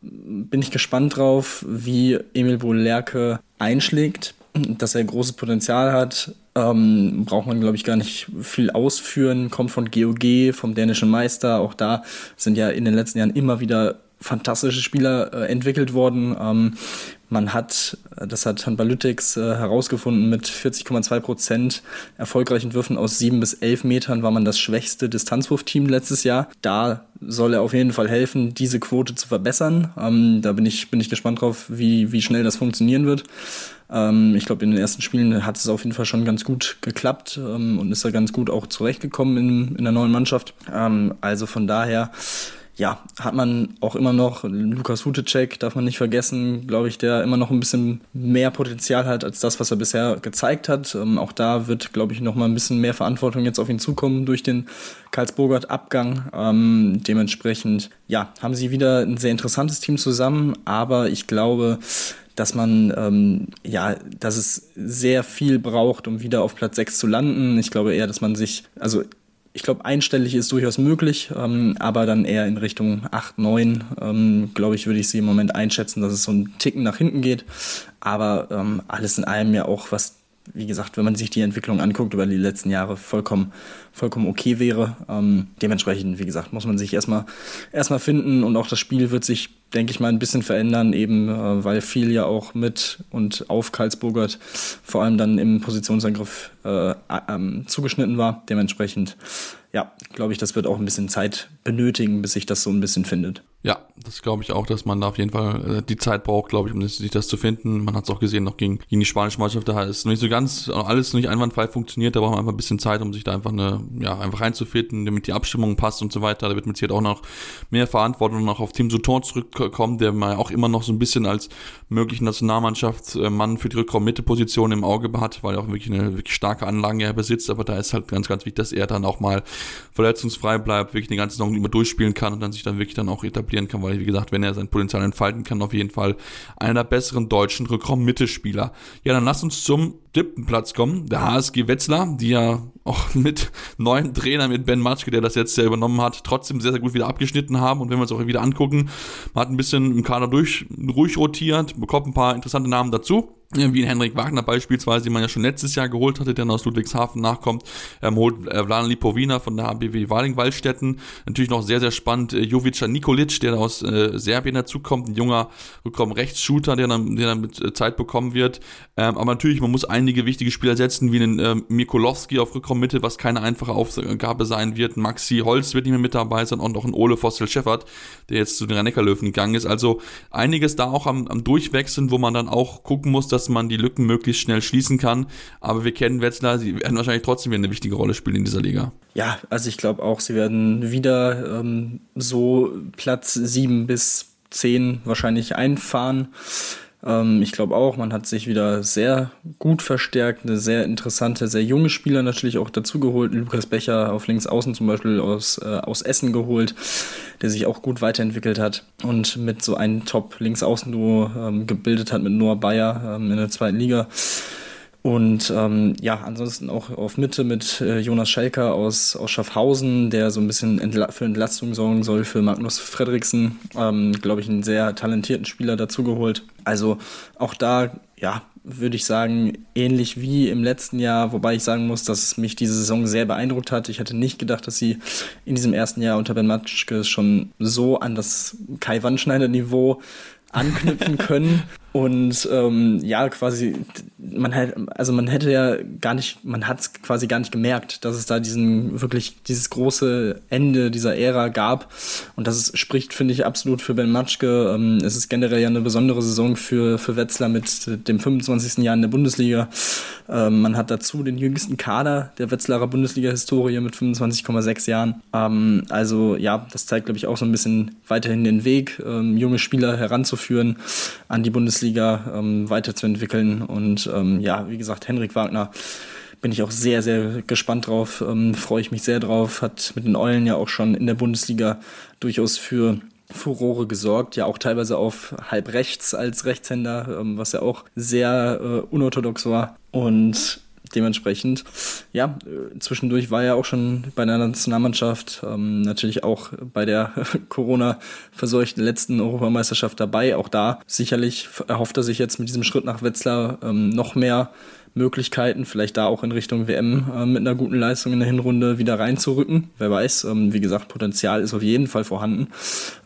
bin ich gespannt drauf, wie Emil Bohlerke einschlägt. Dass er großes Potenzial hat, ähm, braucht man, glaube ich, gar nicht viel ausführen. Kommt von GOG, vom dänischen Meister. Auch da sind ja in den letzten Jahren immer wieder fantastische Spieler äh, entwickelt worden. Ähm, man hat, das hat Handballytics äh, herausgefunden, mit 40,2 Prozent erfolgreichen Würfen aus 7 bis 11 Metern war man das schwächste Distanzwurfteam letztes Jahr. Da soll er auf jeden Fall helfen, diese Quote zu verbessern. Ähm, da bin ich, bin ich gespannt drauf, wie, wie schnell das funktionieren wird. Ähm, ich glaube, in den ersten Spielen hat es auf jeden Fall schon ganz gut geklappt ähm, und ist da ganz gut auch zurechtgekommen in, in der neuen Mannschaft. Ähm, also von daher ja, hat man auch immer noch Lukas Hutecek, darf man nicht vergessen, glaube ich, der immer noch ein bisschen mehr Potenzial hat als das, was er bisher gezeigt hat. Ähm, auch da wird, glaube ich, noch mal ein bisschen mehr Verantwortung jetzt auf ihn zukommen durch den Karlsburgert-Abgang. Ähm, dementsprechend, ja, haben sie wieder ein sehr interessantes Team zusammen, aber ich glaube, dass man ähm, ja, dass es sehr viel braucht, um wieder auf Platz 6 zu landen. Ich glaube eher, dass man sich, also ich glaube, einstellig ist durchaus möglich, ähm, aber dann eher in Richtung 8, 9, ähm, glaube ich, würde ich sie im Moment einschätzen, dass es so einen Ticken nach hinten geht. Aber ähm, alles in allem ja auch, was, wie gesagt, wenn man sich die Entwicklung anguckt über die letzten Jahre, vollkommen, vollkommen okay wäre. Ähm, dementsprechend, wie gesagt, muss man sich erstmal erstmal finden und auch das Spiel wird sich denke ich mal, ein bisschen verändern, eben äh, weil viel ja auch mit und auf Karlsburgert vor allem dann im Positionsangriff äh, ähm, zugeschnitten war. Dementsprechend, ja, glaube ich, das wird auch ein bisschen Zeit benötigen, bis sich das so ein bisschen findet. Ja, das glaube ich auch, dass man da auf jeden Fall äh, die Zeit braucht, glaube ich, um sich das zu finden. Man hat es auch gesehen, noch gegen, gegen die spanische Mannschaft, da ist nicht so ganz, alles nicht einwandfrei funktioniert, da braucht man einfach ein bisschen Zeit, um sich da einfach eine, ja, einfach reinzufinden, damit die Abstimmung passt und so weiter. Da wird mit Sicherheit auch noch mehr Verantwortung noch auf Team Souton zurückkommen, der man auch immer noch so ein bisschen als möglichen Nationalmannschaftsmann für die Rückraum-Mitte-Position im Auge hat, weil er auch wirklich eine wirklich starke Anlage er besitzt, aber da ist halt ganz, ganz wichtig, dass er dann auch mal verletzungsfrei bleibt, wirklich eine ganze Saison immer durchspielen kann und dann sich dann wirklich dann auch etablieren kann, weil, wie gesagt, wenn er sein Potenzial entfalten kann, auf jeden Fall einer der besseren deutschen Rückraum-Mittelspieler. Ja, dann lass uns zum siebten Platz kommen. Der HSG Wetzlar, die ja auch mit neuen Trainer, mit Ben Matschke, der das jetzt ja übernommen hat, trotzdem sehr, sehr gut wieder abgeschnitten haben. Und wenn wir uns auch wieder angucken, man hat ein bisschen im Kader durch, ruhig rotiert, bekommt ein paar interessante Namen dazu wie Henrik Wagner beispielsweise, den man ja schon letztes Jahr geholt hatte, der aus Ludwigshafen nachkommt, ähm, holt äh, Vladan Lipovina von der HBW Waling-Waldstätten. Natürlich noch sehr, sehr spannend äh, Jovica Nikolic, der aus äh, Serbien dazukommt, ein junger Rückraum-Rechtsshooter, der dann, der dann mit äh, Zeit bekommen wird. Ähm, aber natürlich, man muss einige wichtige Spieler setzen, wie den ähm, Mikolowski auf Rückraum-Mitte, was keine einfache Aufgabe sein wird. Maxi Holz wird nicht mehr mit dabei sein und auch ein Ole Fossel-Scheffert, der jetzt zu den Rhein-Neckar-Löwen gegangen ist. Also einiges da auch am, am Durchwechseln, wo man dann auch gucken muss, dass dass man die Lücken möglichst schnell schließen kann. Aber wir kennen Wetzlar, sie werden wahrscheinlich trotzdem wieder eine wichtige Rolle spielen in dieser Liga. Ja, also ich glaube auch, sie werden wieder ähm, so Platz sieben bis zehn wahrscheinlich einfahren. Ähm, ich glaube auch, man hat sich wieder sehr gut verstärkt, eine sehr interessante, sehr junge Spieler natürlich auch dazugeholt. Lukas Becher auf links außen zum Beispiel aus, äh, aus Essen geholt, der sich auch gut weiterentwickelt hat und mit so einem Top-Links-Außen-Duo ähm, gebildet hat mit Noah Bayer ähm, in der zweiten Liga. Und ähm, ja, ansonsten auch auf Mitte mit äh, Jonas Schelker aus, aus Schaffhausen, der so ein bisschen Entla für Entlastung sorgen soll für Magnus Fredriksen. Ähm, Glaube ich, einen sehr talentierten Spieler dazugeholt. Also auch da, ja, würde ich sagen, ähnlich wie im letzten Jahr, wobei ich sagen muss, dass mich diese Saison sehr beeindruckt hat. Ich hätte nicht gedacht, dass sie in diesem ersten Jahr unter Ben Matschke schon so an das Kai Wandschneider-Niveau anknüpfen können. Und ähm, ja, quasi, man hätte, also man hätte ja gar nicht, man hat es quasi gar nicht gemerkt, dass es da diesen wirklich dieses große Ende dieser Ära gab. Und das ist, spricht, finde ich, absolut für Ben Matschke. Ähm, es ist generell ja eine besondere Saison für, für Wetzlar mit dem 25. Jahr in der Bundesliga. Ähm, man hat dazu den jüngsten Kader der Wetzlarer Bundesliga-Historie mit 25,6 Jahren. Ähm, also ja, das zeigt, glaube ich, auch so ein bisschen weiterhin den Weg, ähm, junge Spieler heranzuführen an die Bundesliga Bundesliga ähm, weiterzuentwickeln. Und ähm, ja, wie gesagt, Henrik Wagner bin ich auch sehr, sehr gespannt drauf, ähm, freue ich mich sehr drauf, hat mit den Eulen ja auch schon in der Bundesliga durchaus für Furore gesorgt, ja auch teilweise auf halb rechts als Rechtshänder, ähm, was ja auch sehr äh, unorthodox war. Und dementsprechend, ja, zwischendurch war er auch schon bei der Nationalmannschaft, ähm, natürlich auch bei der Corona-verseuchten letzten Europameisterschaft dabei. Auch da sicherlich erhofft er sich jetzt mit diesem Schritt nach Wetzlar ähm, noch mehr Möglichkeiten, vielleicht da auch in Richtung WM äh, mit einer guten Leistung in der Hinrunde wieder reinzurücken. Wer weiß, ähm, wie gesagt, Potenzial ist auf jeden Fall vorhanden.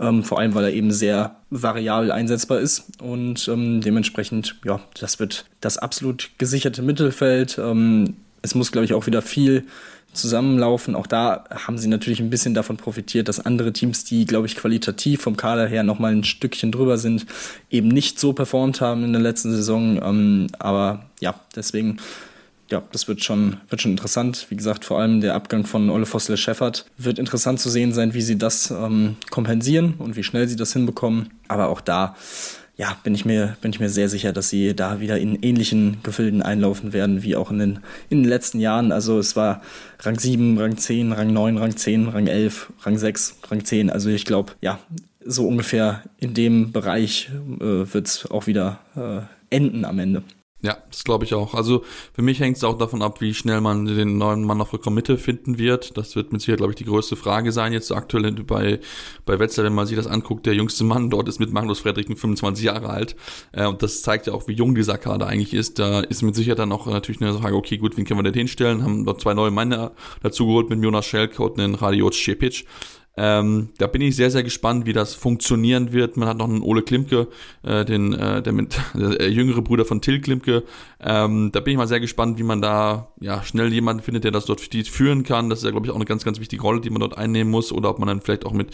Ähm, vor allem, weil er eben sehr variabel einsetzbar ist und ähm, dementsprechend, ja, das wird das absolut gesicherte Mittelfeld. Ähm, es muss, glaube ich, auch wieder viel zusammenlaufen. Auch da haben sie natürlich ein bisschen davon profitiert, dass andere Teams, die, glaube ich, qualitativ vom Kader her nochmal ein Stückchen drüber sind, eben nicht so performt haben in der letzten Saison. Ähm, aber ja, deswegen, ja, das wird schon, wird schon interessant. Wie gesagt, vor allem der Abgang von Olle Fossler Scheffert wird interessant zu sehen sein, wie sie das ähm, kompensieren und wie schnell sie das hinbekommen. Aber auch da ja, bin ich mir, bin ich mir sehr sicher, dass sie da wieder in ähnlichen Gefilden einlaufen werden, wie auch in den, in den letzten Jahren. Also es war Rang 7, Rang 10, Rang 9, Rang 10, Rang 11, Rang 6, Rang 10. Also ich glaube, ja, so ungefähr in dem Bereich äh, wird es auch wieder äh, enden am Ende. Ja, das glaube ich auch. Also für mich hängt es auch davon ab, wie schnell man den neuen Mann auf der Mitte finden wird. Das wird mit Sicherheit, glaube ich, die größte Frage sein jetzt aktuell bei, bei Wetzlar, wenn man sich das anguckt. Der jüngste Mann dort ist mit Magnus Friedrichen 25 Jahre alt. Äh, und das zeigt ja auch, wie jung dieser Kader eigentlich ist. Da ist mit Sicherheit dann auch natürlich eine Frage, okay, gut, wen können wir denn hinstellen? Haben dort zwei neue Männer dazu geholt mit Jonas Schelke und einen Radiot Cepic. Ähm, da bin ich sehr, sehr gespannt, wie das funktionieren wird. Man hat noch einen Ole Klimke, äh, den, äh, der, mit, der jüngere Bruder von Till Klimke. Ähm, da bin ich mal sehr gespannt, wie man da ja schnell jemanden findet, der das dort führen kann. Das ist ja, glaube ich, auch eine ganz, ganz wichtige Rolle, die man dort einnehmen muss. Oder ob man dann vielleicht auch mit,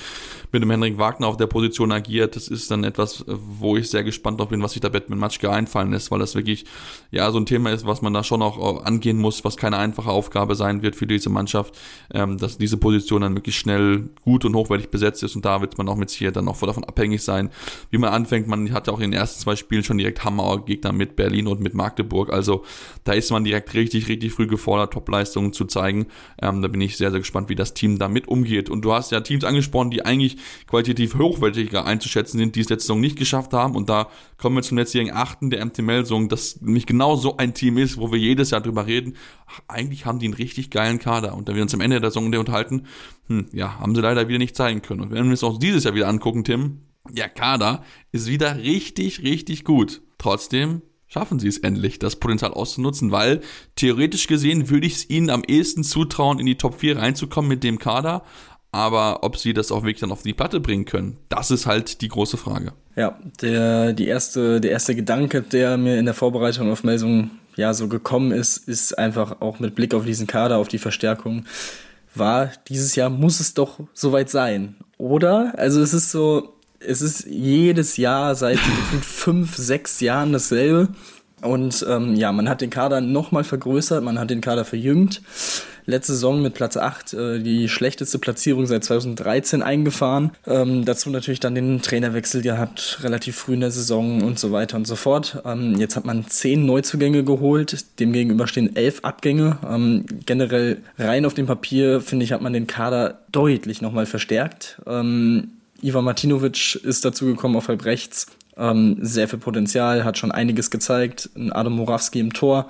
mit dem Henrik Wagner auf der Position agiert. Das ist dann etwas, wo ich sehr gespannt drauf bin, was sich da Batman Matschke einfallen lässt, weil das wirklich ja so ein Thema ist, was man da schon auch angehen muss, was keine einfache Aufgabe sein wird für diese Mannschaft, ähm, dass diese Position dann wirklich schnell gut und hochwertig besetzt ist und da wird man auch mit hier dann auch davon abhängig sein, wie man anfängt. Man hat ja auch in den ersten zwei Spielen schon direkt Hammer-Gegner mit Berlin und mit Magdeburg, also da ist man direkt richtig, richtig früh gefordert, Topleistungen zu zeigen. Ähm, da bin ich sehr, sehr gespannt, wie das Team damit umgeht. Und du hast ja Teams angesprochen, die eigentlich qualitativ hochwertiger einzuschätzen sind, die es letzte Saison nicht geschafft haben und da kommen wir zum letztjährigen Achten der MT-Melsung, das nämlich genau so ein Team ist, wo wir jedes Jahr drüber reden. Ach, eigentlich haben die einen richtig geilen Kader und da wir uns am Ende der Saison unterhalten, hm, ja, haben sie leider wieder nicht zeigen können. Und wenn wir uns auch dieses Jahr wieder angucken, Tim, der Kader ist wieder richtig, richtig gut. Trotzdem schaffen sie es endlich, das Potenzial auszunutzen, weil theoretisch gesehen würde ich es ihnen am ehesten zutrauen, in die Top 4 reinzukommen mit dem Kader. Aber ob sie das auch wirklich dann auf die Platte bringen können, das ist halt die große Frage. Ja, der, die erste, der erste Gedanke, der mir in der Vorbereitung auf Melsung ja so gekommen ist, ist einfach auch mit Blick auf diesen Kader, auf die Verstärkung war, dieses Jahr muss es doch soweit sein, oder? Also es ist so, es ist jedes Jahr seit fünf, sechs Jahren dasselbe. Und ähm, ja, man hat den Kader nochmal vergrößert, man hat den Kader verjüngt. Letzte Saison mit Platz 8 äh, die schlechteste Platzierung seit 2013 eingefahren. Ähm, dazu natürlich dann den Trainerwechsel gehabt, relativ früh in der Saison und so weiter und so fort. Ähm, jetzt hat man zehn Neuzugänge geholt, demgegenüber stehen elf Abgänge. Ähm, generell rein auf dem Papier, finde ich, hat man den Kader deutlich nochmal verstärkt. Ähm, Ivan Martinovic ist dazu gekommen auf halb rechts. Ähm, sehr viel Potenzial, hat schon einiges gezeigt. Adam Morawski im Tor,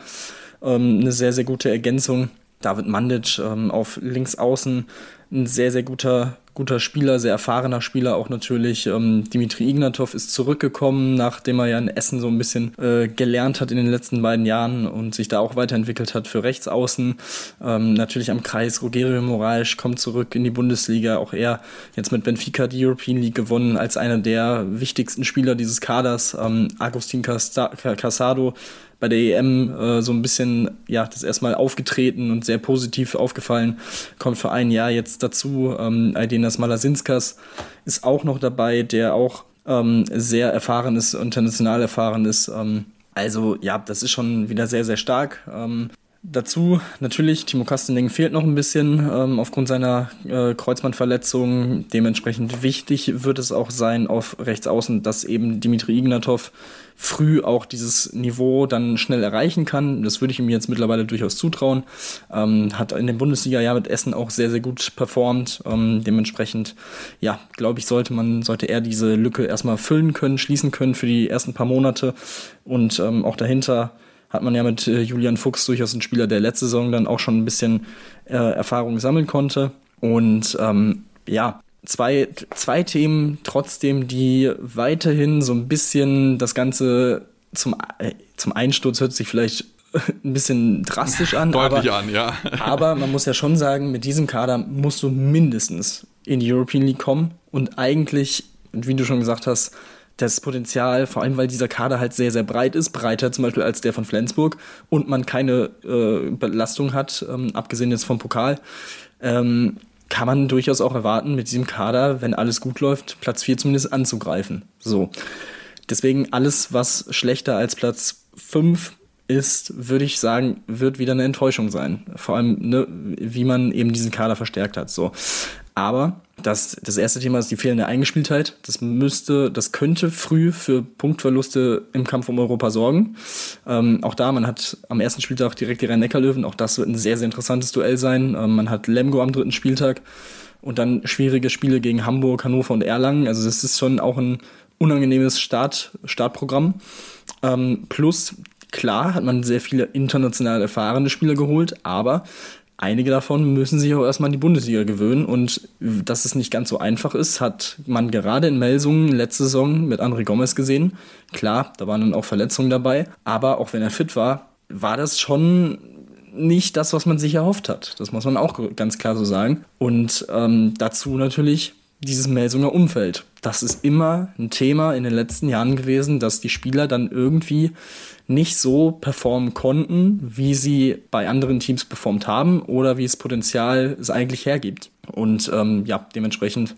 ähm, eine sehr, sehr gute Ergänzung. David Mandic ähm, auf links außen, ein sehr, sehr guter, guter Spieler, sehr erfahrener Spieler auch natürlich. Ähm, Dimitri Ignatov ist zurückgekommen, nachdem er ja in Essen so ein bisschen äh, gelernt hat in den letzten beiden Jahren und sich da auch weiterentwickelt hat für Rechtsaußen. Ähm, natürlich am Kreis Rogerio Moraes kommt zurück in die Bundesliga. Auch er jetzt mit Benfica die European League gewonnen als einer der wichtigsten Spieler dieses Kaders. Ähm, Agustin Casado bei der EM äh, so ein bisschen, ja, das erstmal aufgetreten und sehr positiv aufgefallen. Kommt für ein Jahr jetzt dazu. Ähm, Aidenas Malasinskas ist auch noch dabei, der auch ähm, sehr erfahren ist, international erfahren ist. Ähm, also ja, das ist schon wieder sehr, sehr stark. Ähm, Dazu natürlich, Timo Kasteneng fehlt noch ein bisschen ähm, aufgrund seiner äh, Kreuzbandverletzung. Dementsprechend wichtig wird es auch sein auf Rechtsaußen, dass eben Dimitri Ignatov früh auch dieses Niveau dann schnell erreichen kann. Das würde ich ihm jetzt mittlerweile durchaus zutrauen. Ähm, hat in dem Bundesliga-Jahr mit Essen auch sehr, sehr gut performt. Ähm, dementsprechend, ja, glaube ich, sollte man, sollte er diese Lücke erstmal füllen können, schließen können für die ersten paar Monate und ähm, auch dahinter hat man ja mit äh, Julian Fuchs durchaus einen Spieler, der letzte Saison dann auch schon ein bisschen äh, Erfahrung sammeln konnte. Und ähm, ja, zwei, zwei Themen trotzdem, die weiterhin so ein bisschen das Ganze zum, äh, zum Einsturz hört sich vielleicht ein bisschen drastisch an. Deutlich aber, an, ja. aber man muss ja schon sagen, mit diesem Kader musst du mindestens in die European League kommen und eigentlich, wie du schon gesagt hast, das Potenzial, vor allem weil dieser Kader halt sehr, sehr breit ist, breiter zum Beispiel als der von Flensburg und man keine äh, Belastung hat, ähm, abgesehen jetzt vom Pokal, ähm, kann man durchaus auch erwarten, mit diesem Kader, wenn alles gut läuft, Platz 4 zumindest anzugreifen. So. Deswegen alles, was schlechter als Platz 5 ist, würde ich sagen, wird wieder eine Enttäuschung sein. Vor allem, ne, wie man eben diesen Kader verstärkt hat. So. Aber das, das erste Thema ist die fehlende Eingespieltheit. Das müsste, das könnte früh für Punktverluste im Kampf um Europa sorgen. Ähm, auch da, man hat am ersten Spieltag direkt die Rhein-Neckar-Löwen. Auch das wird ein sehr, sehr interessantes Duell sein. Ähm, man hat Lemgo am dritten Spieltag und dann schwierige Spiele gegen Hamburg, Hannover und Erlangen. Also das ist schon auch ein unangenehmes Start, Startprogramm. Ähm, plus, klar, hat man sehr viele international erfahrene Spieler geholt, aber einige davon müssen sich auch erstmal an die Bundesliga gewöhnen und dass es nicht ganz so einfach ist, hat man gerade in Melsungen letzte Saison mit André Gomez gesehen. Klar, da waren dann auch Verletzungen dabei, aber auch wenn er fit war, war das schon nicht das, was man sich erhofft hat. Das muss man auch ganz klar so sagen. Und ähm, dazu natürlich dieses Melsunger Umfeld. Das ist immer ein Thema in den letzten Jahren gewesen, dass die Spieler dann irgendwie nicht so performen konnten, wie sie bei anderen Teams performt haben oder wie es Potenzial es eigentlich hergibt. Und ähm, ja, dementsprechend,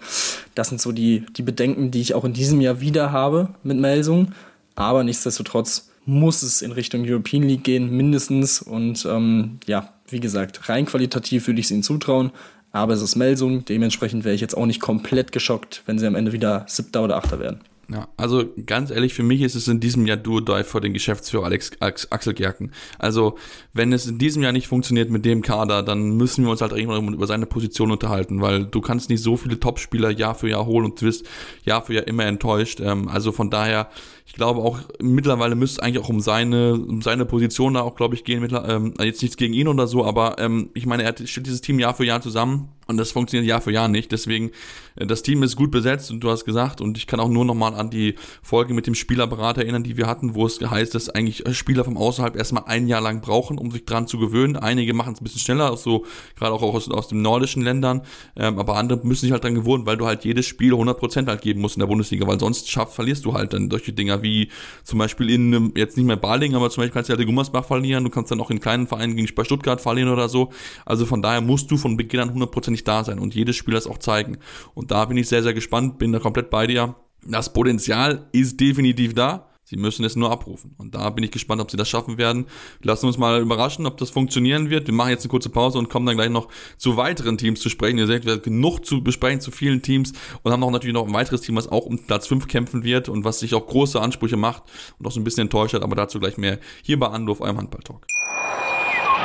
das sind so die, die Bedenken, die ich auch in diesem Jahr wieder habe mit Melsung. Aber nichtsdestotrotz muss es in Richtung European League gehen, mindestens. Und ähm, ja, wie gesagt, rein qualitativ würde ich es ihnen zutrauen. Aber es ist Melsung, dementsprechend wäre ich jetzt auch nicht komplett geschockt, wenn sie am Ende wieder Siebter oder Achter werden. Ja, also ganz ehrlich, für mich ist es in diesem Jahr Duo Dive vor den Geschäftsführer Alex, Axel Gerken. Also, wenn es in diesem Jahr nicht funktioniert mit dem Kader, dann müssen wir uns halt irgendwann über seine Position unterhalten, weil du kannst nicht so viele Topspieler Jahr für Jahr holen und du wirst Jahr für Jahr immer enttäuscht. Ähm, also von daher, ich glaube auch, mittlerweile müsste es eigentlich auch um seine, um seine Position da auch, glaube ich, gehen. Ähm, jetzt nichts gegen ihn oder so, aber ähm, ich meine, er stellt dieses Team Jahr für Jahr zusammen und das funktioniert Jahr für Jahr nicht. Deswegen, äh, das Team ist gut besetzt und du hast gesagt, und ich kann auch nur nochmal an die Folge mit dem Spielerberater erinnern, die wir hatten, wo es heißt, dass eigentlich Spieler vom Außerhalb erstmal ein Jahr lang brauchen, um sich dran zu gewöhnen. Einige machen es ein bisschen schneller, so gerade auch aus, aus den nordischen Ländern, ähm, aber andere müssen sich halt dran gewöhnen, weil du halt jedes Spiel 100% halt geben musst in der Bundesliga, weil sonst schaff, verlierst du halt dann durch die Wie zum Beispiel in einem, jetzt nicht mehr Baling, aber zum Beispiel kannst du halt in Gummersbach verlieren, du kannst dann auch in kleinen Vereinen gegen bei Stuttgart verlieren oder so. Also von daher musst du von Beginn an hundertprozentig da sein und jedes Spiel das auch zeigen. Und da bin ich sehr, sehr gespannt, bin da komplett bei dir. Das Potenzial ist definitiv da. Sie müssen es nur abrufen. Und da bin ich gespannt, ob sie das schaffen werden. Lassen uns mal überraschen, ob das funktionieren wird. Wir machen jetzt eine kurze Pause und kommen dann gleich noch zu weiteren Teams zu sprechen. Ihr seht, wir haben genug zu besprechen zu vielen Teams und haben auch natürlich noch ein weiteres Team, was auch um Platz 5 kämpfen wird und was sich auch große Ansprüche macht und auch so ein bisschen enttäuscht hat. Aber dazu gleich mehr hier bei Ando auf eurem Handball-Talk.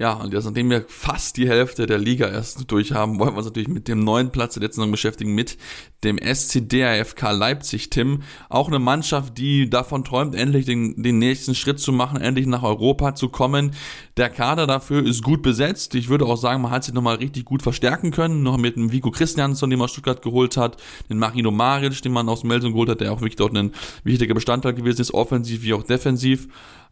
Ja, und jetzt, nachdem wir fast die Hälfte der Liga erst durch haben, wollen wir uns natürlich mit dem neuen Platz der letzten Saison beschäftigen, mit dem SCDAFK Leipzig, Tim. Auch eine Mannschaft, die davon träumt, endlich den, den nächsten Schritt zu machen, endlich nach Europa zu kommen. Der Kader dafür ist gut besetzt. Ich würde auch sagen, man hat sich nochmal richtig gut verstärken können. Noch mit dem Vico Christiansson, den man aus Stuttgart geholt hat, den Marino Maric, den man aus Melsung geholt hat, der auch wirklich dort ein wichtiger Bestandteil gewesen ist, offensiv wie auch defensiv.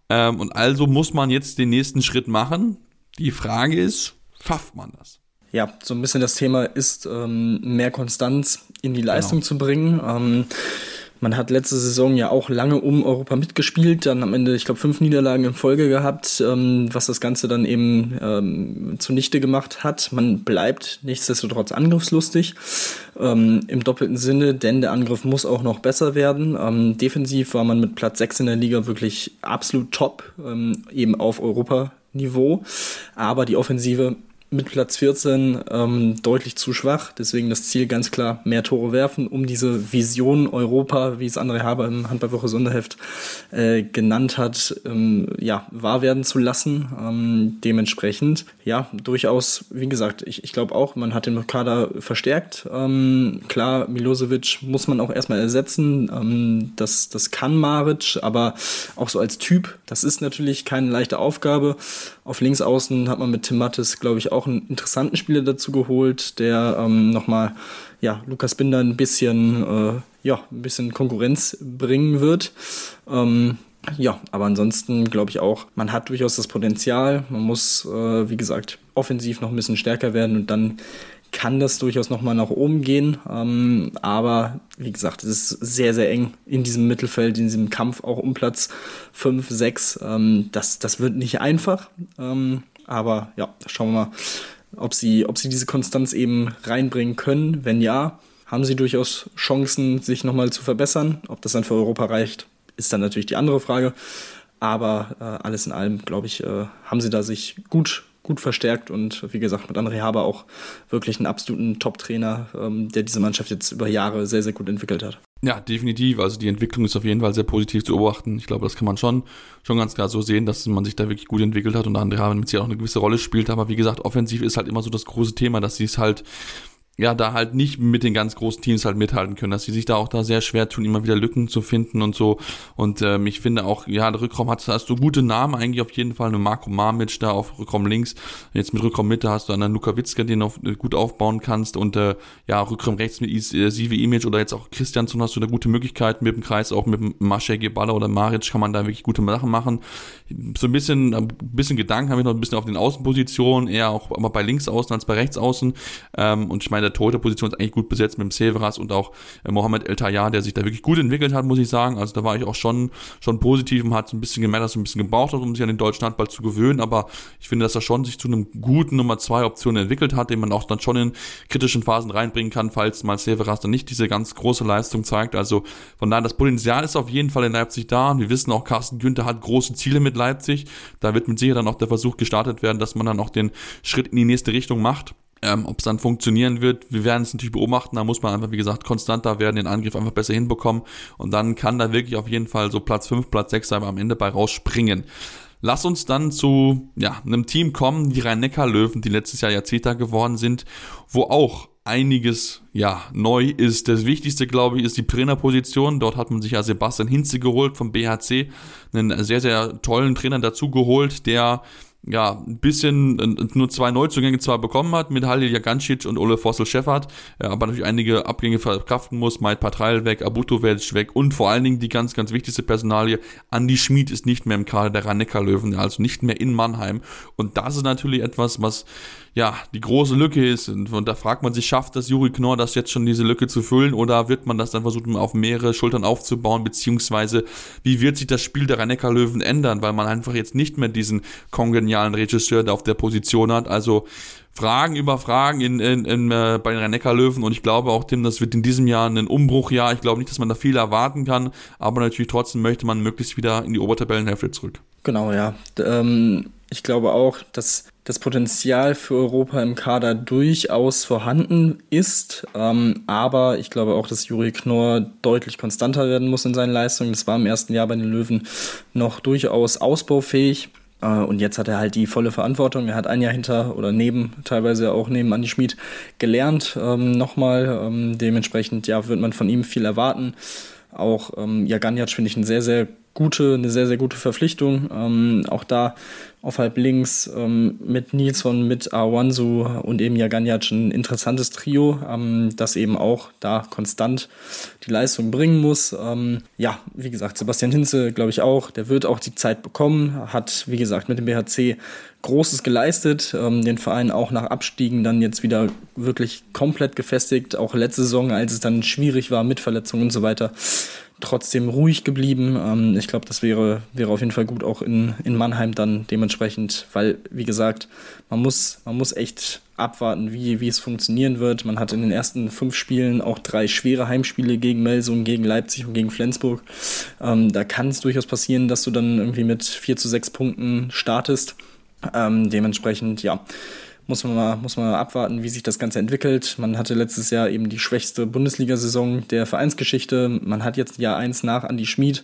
Ähm, und also muss man jetzt den nächsten Schritt machen. Die Frage ist, schafft man das? Ja, so ein bisschen das Thema ist, ähm, mehr Konstanz in die Leistung genau. zu bringen. Ähm, man hat letzte Saison ja auch lange um Europa mitgespielt, dann am Ende, ich glaube, fünf Niederlagen in Folge gehabt, ähm, was das Ganze dann eben ähm, zunichte gemacht hat. Man bleibt nichtsdestotrotz angriffslustig ähm, im doppelten Sinne, denn der Angriff muss auch noch besser werden. Ähm, defensiv war man mit Platz 6 in der Liga wirklich absolut top, ähm, eben auf Europa Niveau, aber die Offensive mit Platz 14 ähm, deutlich zu schwach. Deswegen das Ziel ganz klar, mehr Tore werfen, um diese Vision Europa, wie es André Haber im Handballwoche Sonderheft äh, genannt hat, ähm, ja, wahr werden zu lassen. Ähm, dementsprechend, ja, durchaus, wie gesagt, ich, ich glaube auch, man hat den Kader verstärkt. Ähm, klar, Milosevic muss man auch erstmal ersetzen. Ähm, das, das kann Maric, aber auch so als Typ, das ist natürlich keine leichte Aufgabe. Auf Linksaußen hat man mit Tim Mattes, glaube ich, auch einen interessanten Spieler dazu geholt, der ähm, nochmal ja, Lukas Binder ein bisschen, äh, ja, ein bisschen Konkurrenz bringen wird. Ähm, ja, aber ansonsten glaube ich auch, man hat durchaus das Potenzial. Man muss, äh, wie gesagt, offensiv noch ein bisschen stärker werden und dann kann das durchaus nochmal nach oben gehen. Ähm, aber wie gesagt, es ist sehr, sehr eng in diesem Mittelfeld, in diesem Kampf auch um Platz 5, 6. Ähm, das, das wird nicht einfach. Ähm, aber ja, schauen wir mal, ob sie, ob sie diese Konstanz eben reinbringen können. Wenn ja, haben sie durchaus Chancen, sich nochmal zu verbessern. Ob das dann für Europa reicht, ist dann natürlich die andere Frage. Aber äh, alles in allem, glaube ich, äh, haben sie da sich gut gut verstärkt und wie gesagt mit André Haber auch wirklich einen absoluten Top-Trainer, ähm, der diese Mannschaft jetzt über Jahre sehr, sehr gut entwickelt hat. Ja, definitiv. Also die Entwicklung ist auf jeden Fall sehr positiv zu beobachten. Ich glaube, das kann man schon, schon ganz klar so sehen, dass man sich da wirklich gut entwickelt hat und André Haber mit sich auch eine gewisse Rolle spielt. Aber wie gesagt, offensiv ist halt immer so das große Thema, dass sie es halt ja, da halt nicht mit den ganz großen Teams halt mithalten können, dass sie sich da auch da sehr schwer tun, immer wieder Lücken zu finden und so. Und ähm, ich finde auch, ja, der Rückraum hat, hast du gute Namen eigentlich auf jeden Fall. Eine Marco Marmic da auf Rückraum links. Jetzt mit Rückraum Mitte hast du einen Luka Witzka, den du auf, äh, gut aufbauen kannst. Und äh, ja, Rückraum rechts mit äh, Sive Image oder jetzt auch Christiansson hast du da gute Möglichkeiten mit dem Kreis, auch mit Masche Geballa oder Maric kann man da wirklich gute Sachen machen. So ein bisschen, ein bisschen Gedanken habe ich noch ein bisschen auf den Außenpositionen, eher auch aber bei links außen als bei rechts außen. Ähm, und ich meine, der Torhüterposition ist eigentlich gut besetzt mit dem Severas und auch äh, Mohamed El Tayyar, der sich da wirklich gut entwickelt hat, muss ich sagen. Also da war ich auch schon, schon positiv und hat so ein bisschen gemerkt, dass er ein bisschen gebraucht hat, um sich an den deutschen Handball zu gewöhnen. Aber ich finde, dass er schon sich zu einem guten Nummer zwei Option entwickelt hat, den man auch dann schon in kritischen Phasen reinbringen kann, falls mal Severas dann nicht diese ganz große Leistung zeigt. Also von daher, das Potenzial ist auf jeden Fall in Leipzig da. Und wir wissen auch, Carsten Günther hat große Ziele mit Leipzig. Da wird mit Sicherheit dann auch der Versuch gestartet werden, dass man dann auch den Schritt in die nächste Richtung macht. Ähm, Ob es dann funktionieren wird, wir werden es natürlich beobachten. Da muss man einfach, wie gesagt, konstanter werden, den Angriff einfach besser hinbekommen. Und dann kann da wirklich auf jeden Fall so Platz 5, Platz 6 aber am Ende bei rausspringen. Lass uns dann zu ja, einem Team kommen, die Rhein-Neckar-Löwen, die letztes Jahr Jahrzehnter geworden sind, wo auch einiges ja neu ist. Das Wichtigste, glaube ich, ist die Trainerposition. Dort hat man sich ja Sebastian Hinze geholt vom BHC, einen sehr, sehr tollen Trainer dazu geholt, der ja, ein bisschen nur zwei Neuzugänge zwar bekommen hat mit Halil Jagancic und Ole Fossel Scheffert, aber natürlich einige Abgänge verkraften muss, Mait Patreil weg, Abutovic weg und vor allen Dingen die ganz, ganz wichtigste Personalie, Andi Schmid ist nicht mehr im Kader der rhein löwen also nicht mehr in Mannheim. Und das ist natürlich etwas, was ja, die große Lücke ist. Und, und da fragt man sich, schafft das Juri Knorr, das jetzt schon diese Lücke zu füllen oder wird man das dann versuchen, auf mehrere Schultern aufzubauen, beziehungsweise wie wird sich das Spiel der rhein löwen ändern, weil man einfach jetzt nicht mehr diesen kongenialen genialen Regisseur, der auf der Position hat. Also Fragen über Fragen in, in, in, äh, bei den Rhein-Neckar-Löwen und ich glaube auch, Tim, das wird in diesem Jahr ein Umbruchjahr. Ich glaube nicht, dass man da viel erwarten kann, aber natürlich trotzdem möchte man möglichst wieder in die Obertabellenhälfte zurück. Genau, ja. Ähm, ich glaube auch, dass das Potenzial für Europa im Kader durchaus vorhanden ist. Ähm, aber ich glaube auch, dass Juri Knorr deutlich konstanter werden muss in seinen Leistungen. Das war im ersten Jahr bei den Löwen noch durchaus ausbaufähig. Äh, und jetzt hat er halt die volle Verantwortung. Er hat ein Jahr hinter oder neben, teilweise auch neben Andi Schmid gelernt. Ähm, Nochmal. Ähm, dementsprechend, ja, wird man von ihm viel erwarten. Auch ähm, Jaganjac finde ich ein sehr, sehr gute, eine sehr, sehr gute Verpflichtung. Ähm, auch da auf halb links ähm, mit Nilsson, mit Awansu und eben Jaganjac ein interessantes Trio, ähm, das eben auch da konstant die Leistung bringen muss. Ähm, ja, wie gesagt, Sebastian Hinze, glaube ich auch, der wird auch die Zeit bekommen, hat, wie gesagt, mit dem BHC Großes geleistet, ähm, den Verein auch nach Abstiegen dann jetzt wieder wirklich komplett gefestigt, auch letzte Saison, als es dann schwierig war mit Verletzungen und so weiter trotzdem ruhig geblieben. Ähm, ich glaube, das wäre, wäre auf jeden Fall gut auch in, in Mannheim dann dementsprechend, weil, wie gesagt, man muss, man muss echt abwarten, wie, wie es funktionieren wird. Man hat in den ersten fünf Spielen auch drei schwere Heimspiele gegen Melsung, gegen Leipzig und gegen Flensburg. Ähm, da kann es durchaus passieren, dass du dann irgendwie mit vier zu sechs Punkten startest. Ähm, dementsprechend, ja, muss man, mal, muss man mal abwarten, wie sich das Ganze entwickelt. Man hatte letztes Jahr eben die schwächste Bundesliga-Saison der Vereinsgeschichte. Man hat jetzt Jahr eins nach Andi Schmid.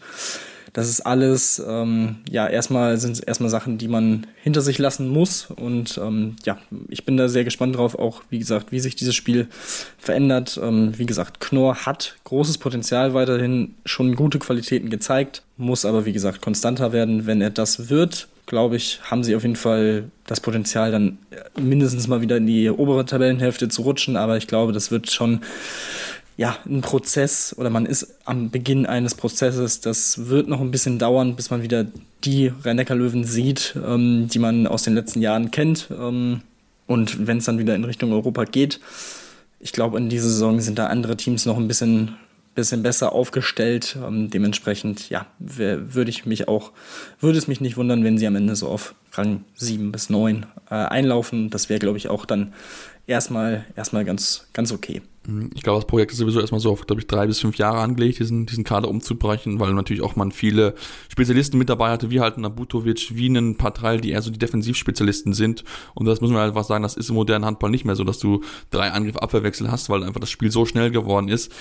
Das ist alles, ähm, ja, erstmal sind es erstmal Sachen, die man hinter sich lassen muss. Und ähm, ja, ich bin da sehr gespannt drauf, auch wie gesagt, wie sich dieses Spiel verändert. Ähm, wie gesagt, Knorr hat großes Potenzial weiterhin, schon gute Qualitäten gezeigt, muss aber wie gesagt konstanter werden. Wenn er das wird, glaube ich, haben sie auf jeden Fall das Potenzial, dann mindestens mal wieder in die obere Tabellenhälfte zu rutschen. Aber ich glaube, das wird schon ja, ein Prozess oder man ist am Beginn eines Prozesses. Das wird noch ein bisschen dauern, bis man wieder die rhein löwen sieht, ähm, die man aus den letzten Jahren kennt. Ähm, und wenn es dann wieder in Richtung Europa geht, ich glaube, in dieser Saison sind da andere Teams noch ein bisschen bisschen besser aufgestellt. Ähm, dementsprechend, ja, würde ich mich auch, würde es mich nicht wundern, wenn sie am Ende so auf Rang 7 bis 9 äh, einlaufen. Das wäre, glaube ich, auch dann erstmal, erstmal ganz, ganz okay. Mhm. Ich glaube, das Projekt ist sowieso erstmal so auf, glaube ich, drei bis fünf Jahre angelegt, diesen, diesen Kader umzubrechen, weil natürlich auch man viele Spezialisten mit dabei hatte, wie halt Nabutovic, wie ein Patrall, die eher so die Defensivspezialisten sind. Und das muss man einfach sagen, das ist im modernen Handball nicht mehr so, dass du drei Angriff-Abwehrwechsel hast, weil einfach das Spiel so schnell geworden ist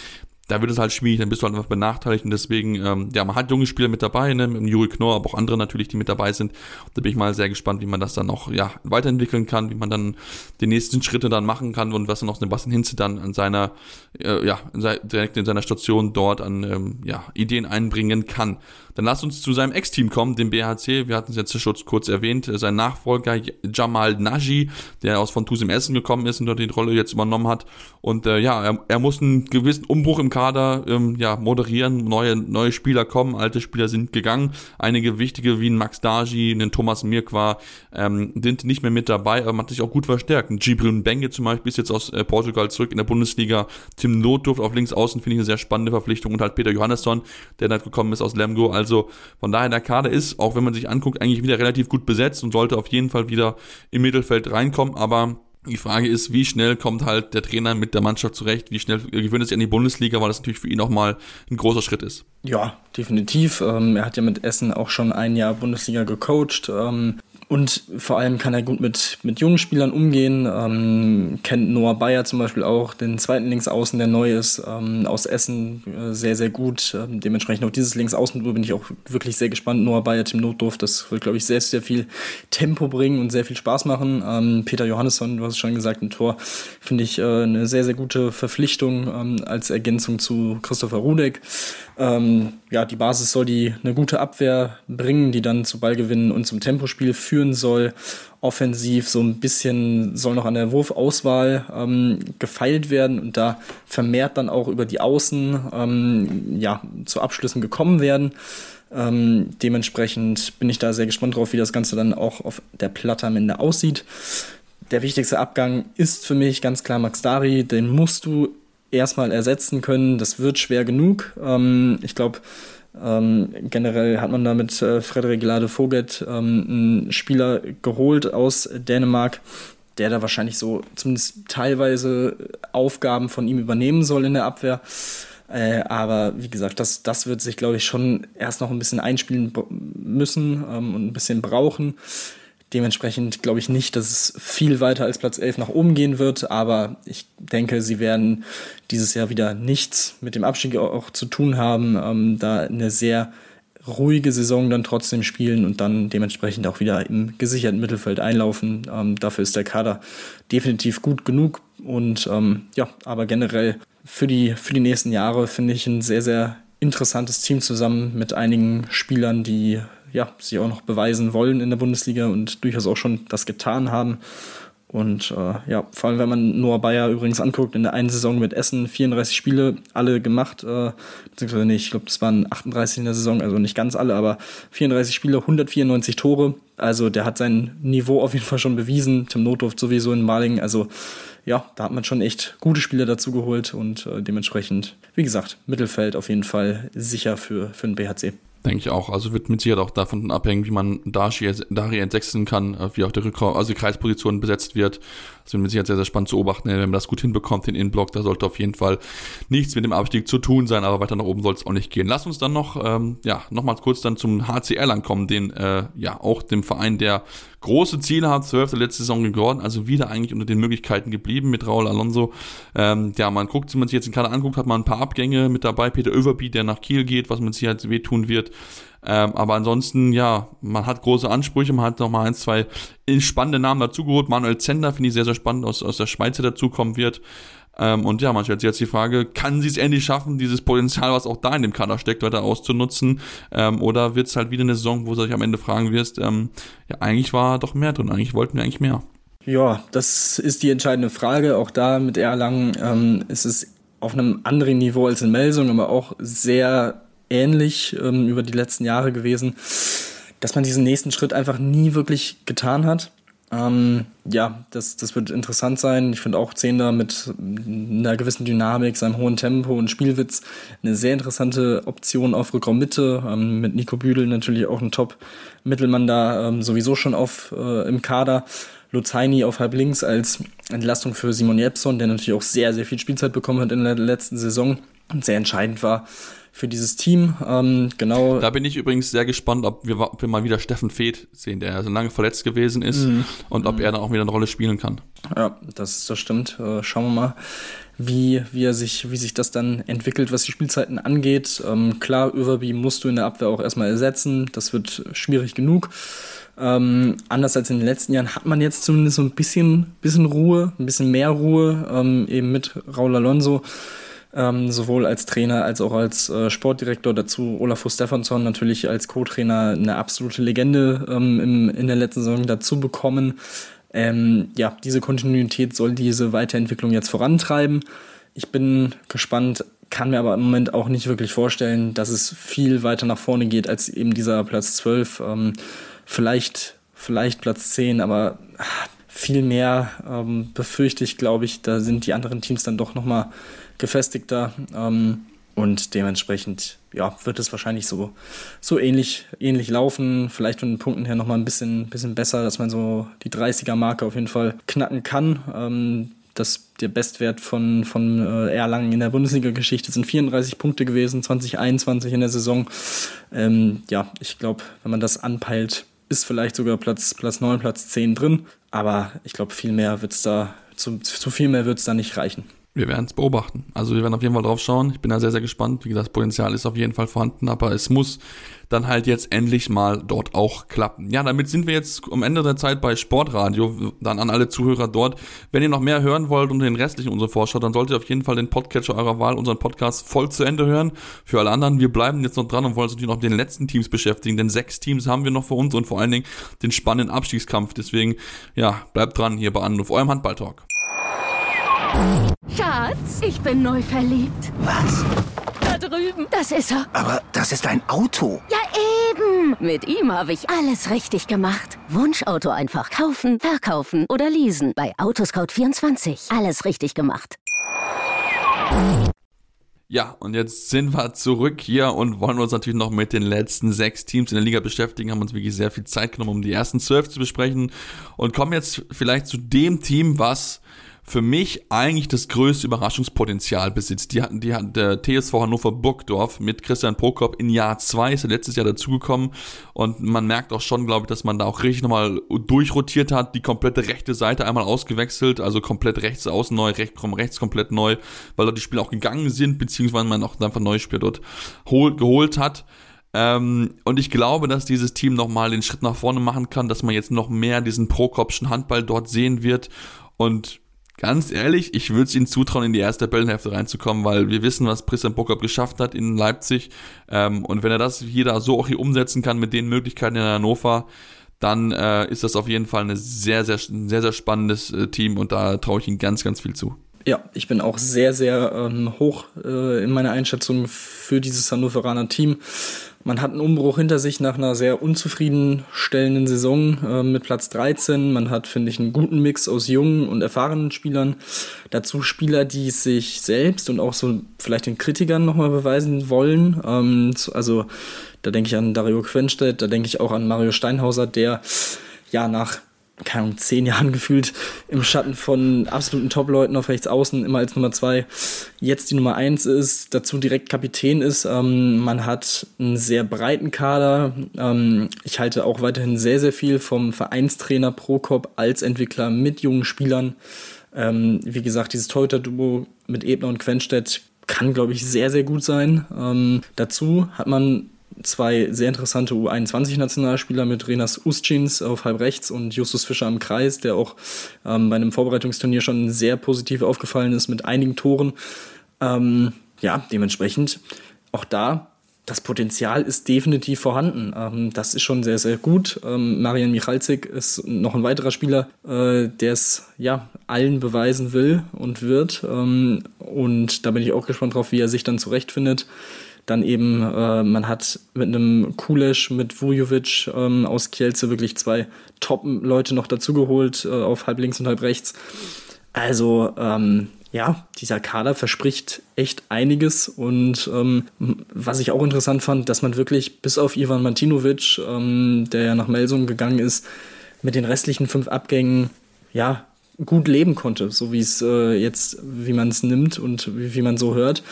da wird es halt schwierig, dann bist du halt einfach benachteiligt und deswegen, ähm, ja, man hat junge Spieler mit dabei, ne, mit Juri Knorr, aber auch andere natürlich, die mit dabei sind. Da bin ich mal sehr gespannt, wie man das dann noch, ja, weiterentwickeln kann, wie man dann die nächsten Schritte dann machen kann und was dann auch Sebastian Hinze dann an seiner, äh, ja, direkt in seiner Station dort an, ähm, ja, Ideen einbringen kann. Dann lass uns zu seinem Ex-Team kommen, dem BHC. Wir hatten es jetzt schon kurz erwähnt. Sein Nachfolger Jamal Naji, der aus von Tusem Essen gekommen ist und dort die Rolle jetzt übernommen hat. Und äh, ja, er, er, muss einen gewissen Umbruch im Kader ähm, ja, moderieren. Neue, neue Spieler kommen, alte Spieler sind gegangen. Einige wichtige wie ein Max Daji, ein Thomas Mirkwa ähm, sind nicht mehr mit dabei, aber man hat sich auch gut verstärkt. Ein Gibril Benge zum Beispiel ist jetzt aus äh, Portugal zurück in der Bundesliga. Tim Notdurft auf links außen finde ich eine sehr spannende Verpflichtung und halt Peter Johannesson, der dann gekommen ist aus Lemgo. Also von daher, der Kader ist, auch wenn man sich anguckt, eigentlich wieder relativ gut besetzt und sollte auf jeden Fall wieder im Mittelfeld reinkommen. Aber die Frage ist, wie schnell kommt halt der Trainer mit der Mannschaft zurecht? Wie schnell gewöhnt er sich an die Bundesliga, weil das natürlich für ihn auch mal ein großer Schritt ist. Ja, definitiv. Ähm, er hat ja mit Essen auch schon ein Jahr Bundesliga gecoacht. Ähm, und vor allem kann er gut mit, mit jungen Spielern umgehen. Ähm, kennt Noah Bayer zum Beispiel auch, den zweiten Linksaußen, der neu ist, ähm, aus Essen, äh, sehr, sehr gut. Ähm, dementsprechend auch dieses Linksaußen bin ich auch wirklich sehr gespannt. Noah Bayer, Tim Notdorf, das wird, glaube ich, sehr, sehr viel Tempo bringen und sehr viel Spaß machen. Ähm, Peter Johannesson, du hast es schon gesagt, ein Tor, finde ich äh, eine sehr, sehr gute Verpflichtung ähm, als Ergänzung zu Christopher Rudek. Ähm, ja, die Basis soll die eine gute Abwehr bringen, die dann zu Ballgewinnen und zum Tempospiel führen soll. Offensiv so ein bisschen soll noch an der Wurfauswahl ähm, gefeilt werden und da vermehrt dann auch über die Außen ähm, ja, zu Abschlüssen gekommen werden. Ähm, dementsprechend bin ich da sehr gespannt drauf, wie das Ganze dann auch auf der Platte am Ende aussieht. Der wichtigste Abgang ist für mich ganz klar Max Dari. Den musst du erstmal ersetzen können. Das wird schwer genug. Ähm, ich glaube, Ähm, generell hat man da mit äh, Frederik Lade Voget ähm, einen Spieler geholt aus Dänemark, der da wahrscheinlich so zumindest teilweise Aufgaben von ihm übernehmen soll in der Abwehr. Äh, aber wie gesagt, das, das wird sich, glaube ich, schon erst noch ein bisschen einspielen müssen ähm, und ein bisschen brauchen. Dementsprechend glaube ich nicht, dass es viel weiter als Platz 11 nach oben gehen wird, aber ich denke, sie werden dieses Jahr wieder nichts mit dem Abstieg auch zu tun haben, ähm, da eine sehr ruhige Saison dann trotzdem spielen und dann dementsprechend auch wieder im gesicherten Mittelfeld einlaufen. Ähm, dafür ist der Kader definitiv gut genug und ähm, ja, aber generell für die, für die nächsten Jahre finde ich ein sehr, sehr interessantes Team zusammen mit einigen Spielern, die ja, sich auch noch beweisen wollen in der Bundesliga und durchaus auch schon das getan haben. Und äh, ja, vor allem, wenn man Noah Bayer übrigens anguckt, in der einen Saison mit Essen 34 Spiele, alle gemacht, äh, beziehungsweise nicht, ich glaube, das waren 38 in der Saison, also nicht ganz alle, aber 34 Spiele, 194 Tore. Also der hat sein Niveau auf jeden Fall schon bewiesen. Tim Notdorf sowieso in Malingen. Also ja, da hat man schon echt gute Spieler dazu geholt und äh, dementsprechend, wie gesagt, Mittelfeld auf jeden Fall sicher für, für den BHC. Denke ich auch. Also wird mit Sicherheit auch davon abhängen, wie man Dari, Dari entsetzen kann, äh, wie auch der Rückraum, also die Kreisposition besetzt wird. Das wird mit Sicherheit sehr, sehr spannend zu beobachten. Wenn man das gut hinbekommt, den Innenblock, da sollte auf jeden Fall nichts mit dem Abstieg zu tun sein, aber weiter nach oben soll es auch nicht gehen. Lass uns dann noch, ähm, ja, nochmals kurz dann zum HCR ankommen, den, äh, ja, auch dem Verein, der große Ziele hat, zwölfte letzte Saison geworden, also wieder eigentlich unter den Möglichkeiten geblieben mit Raul Alonso. Ähm, ja, man guckt, wenn man sich jetzt den Kader anguckt, hat man ein paar Abgänge mit dabei. Peter Överby, der nach Kiel geht, was man sich halt wehtun wird. Ähm, aber ansonsten, ja, man hat große Ansprüche, man hat noch mal ein, zwei spannende Namen dazugeholt. Manuel Zender finde ich sehr, sehr spannend, aus, aus der Schweiz der dazukommen wird. Ähm, und ja, man stellt sich jetzt die Frage, kann sie es endlich schaffen, dieses Potenzial, was auch da in dem Kader steckt, weiter auszunutzen? Ähm, oder wird es halt wieder eine Saison, wo du dich am Ende fragen wirst, ähm, ja, eigentlich war doch mehr drin, eigentlich wollten wir eigentlich mehr. Ja, das ist die entscheidende Frage. Auch da mit Erlangen ähm, ist es auf einem anderen Niveau als in Melsung, aber auch sehr ähnlich ähm, über die letzten Jahre gewesen, dass man diesen nächsten Schritt einfach nie wirklich getan hat. Ähm, ja, das, das wird interessant sein. Ich finde auch Zehnder mit einer gewissen Dynamik, seinem hohen Tempo und Spielwitz eine sehr interessante Option auf Rückraummitte. Ähm, mit Nico Büdel natürlich auch ein Top-Mittelmann da ähm, sowieso schon auf äh, im Kader. Luzaini auf halb links als Entlastung für Simon Jepson, der natürlich auch sehr, sehr viel Spielzeit bekommen hat in der letzten Saison und sehr entscheidend war für dieses Team. Ähm, genau. Da bin ich übrigens sehr gespannt, ob wir, ob wir mal wieder Steffen Feeth sehen, der so lange verletzt gewesen ist mhm. und ob mhm. er dann auch wieder eine Rolle spielen kann. Ja, das, das stimmt. Äh, schauen wir mal, wie, wie, er sich, wie sich das dann entwickelt, was die Spielzeiten angeht. Ähm, klar, Överby musst du in der Abwehr auch erstmal ersetzen. Das wird schwierig genug. Ähm, anders als in den letzten Jahren hat man jetzt zumindest so ein bisschen, bisschen Ruhe, ein bisschen mehr Ruhe, ähm, eben mit Raul Alonso ähm, sowohl als Trainer als auch als äh, Sportdirektor. Dazu Olafur Stefansson natürlich als Co-Trainer eine absolute Legende ähm, im, in der letzten Saison dazu bekommen. Ähm, ja, diese Kontinuität soll diese Weiterentwicklung jetzt vorantreiben. Ich bin gespannt, kann mir aber im Moment auch nicht wirklich vorstellen, dass es viel weiter nach vorne geht als eben dieser Platz 12. Ähm, vielleicht, vielleicht Platz 10, aber ah, viel mehr ähm, befürchte ich, glaube ich, da sind die anderen Teams dann doch nochmal gefestigter. Ähm, und dementsprechend ja, wird es wahrscheinlich so, so ähnlich, ähnlich laufen. Vielleicht von den Punkten her nochmal ein bisschen, bisschen besser, dass man so die 30er-Marke auf jeden Fall knacken kann. Ähm, das, der Bestwert von, von äh, Erlangen in der Bundesliga-Geschichte sind 34 Punkte gewesen, 2021 in der Saison. Ähm, ja, ich glaube, wenn man das anpeilt, ist vielleicht sogar Platz, Platz 9, Platz 10 drin. Aber ich glaube, viel mehr wird es da, zu, zu viel mehr wird es da nicht reichen. Wir werden es beobachten. Also wir werden auf jeden Fall drauf schauen. Ich bin da sehr, sehr gespannt. Wie gesagt, das Potenzial ist auf jeden Fall vorhanden, aber es muss dann halt jetzt endlich mal dort auch klappen. Ja, damit sind wir jetzt am Ende der Zeit bei Sportradio. Dann an alle Zuhörer dort. Wenn ihr noch mehr hören wollt und den restlichen unserer Vorschau, dann solltet ihr auf jeden Fall den Podcatcher eurer Wahl, unseren Podcast voll zu Ende hören. Für alle anderen, wir bleiben jetzt noch dran und wollen uns natürlich noch mit den letzten Teams beschäftigen, denn sechs Teams haben wir noch vor uns und vor allen Dingen den spannenden Abstiegskampf. Deswegen, ja, bleibt dran hier bei Anruf, eurem Handballtalk. Schatz, ich bin neu verliebt. Was? Da drüben. Das ist er. Aber das ist ein Auto. Ja, eben. Mit ihm habe ich alles richtig gemacht. Wunschauto einfach kaufen, verkaufen oder leasen. Bei Autoscout24. Alles richtig gemacht. Ja, und jetzt sind wir zurück hier und wollen uns natürlich noch mit den letzten sechs Teams in der Liga beschäftigen, haben uns wirklich sehr viel Zeit genommen, um die ersten zwölf zu besprechen und kommen jetzt vielleicht zu dem Team, was für mich eigentlich das größte Überraschungspotenzial besitzt. Die hatten, die hatten der TSV Hannover Burgdorf mit Christian Prokop in Jahr zwei ist er letztes Jahr dazugekommen und man merkt auch schon, glaube ich, dass man da auch richtig nochmal durchrotiert hat, die komplette rechte Seite einmal ausgewechselt, also komplett rechts außen neu, rechts, rechts komplett neu, weil dort die Spiele auch gegangen sind, beziehungsweise man auch einfach neue Spieler dort hol, geholt hat. Ähm, und ich glaube, dass dieses Team nochmal den Schritt nach vorne machen kann, dass man jetzt noch mehr diesen Prokopschen Handball dort sehen wird. Und ganz ehrlich, ich würde es ihnen zutrauen, in die erste Tabellenhälfte reinzukommen, weil wir wissen, was Christian Burkhardt geschafft hat in Leipzig. Ähm, und wenn er das hier da so auch hier umsetzen kann mit den Möglichkeiten in Hannover, dann äh, ist das auf jeden Fall ein sehr, sehr, sehr, sehr spannendes äh, Team und da traue ich ihnen ganz, ganz viel zu. Ja, ich bin auch sehr, sehr ähm, hoch äh, in meiner Einschätzung für dieses Hannoveraner Team. Man hat einen Umbruch hinter sich nach einer sehr unzufriedenstellenden Saison äh, mit Platz 13. Man hat, finde ich, einen guten Mix aus jungen und erfahrenen Spielern. Dazu Spieler, die sich selbst und auch so vielleicht den Kritikern nochmal beweisen wollen. Ähm, also da denke ich an Dario Quenstedt, da denke ich auch an Mario Steinhauser, der ja nach keine Ahnung, zehn Jahren gefühlt im Schatten von absoluten Top-Leuten auf rechts außen, immer als Nummer zwei, jetzt die Nummer eins ist, dazu direkt Kapitän ist. Ähm, man hat einen sehr breiten Kader. Ähm, ich halte auch weiterhin sehr, sehr viel vom Vereinstrainer Prokop als Entwickler mit jungen Spielern. Ähm, wie gesagt, dieses Torhüter-Duo mit Ebner und Quenstedt kann, glaube ich, sehr, sehr gut sein. Ähm, dazu hat man zwei sehr interessante U21-Nationalspieler mit Renas Ustschins auf halb rechts und Justus Fischer am Kreis, der auch ähm, bei einem Vorbereitungsturnier schon sehr positiv aufgefallen ist mit einigen Toren. Ähm, ja, dementsprechend auch da, das Potenzial ist definitiv vorhanden. Ähm, das ist schon sehr, sehr gut. Ähm, Marian Michalzik ist noch ein weiterer Spieler, äh, der es ja allen beweisen will und wird. Ähm, und da bin ich auch gespannt drauf, wie er sich dann zurechtfindet. Dann eben, äh, man hat mit einem Kulesch, mit Vujovic ähm, aus Kielce wirklich zwei Top-Leute noch dazugeholt, äh, auf halb links und halb rechts. Also, ähm, ja, dieser Kader verspricht echt einiges und ähm, was ich auch interessant fand, dass man wirklich bis auf Ivan Martinovic, ähm, der ja nach Melsung gegangen ist, mit den restlichen fünf Abgängen ja gut leben konnte, so wie es äh, jetzt, wie man es nimmt und wie, wie man so hört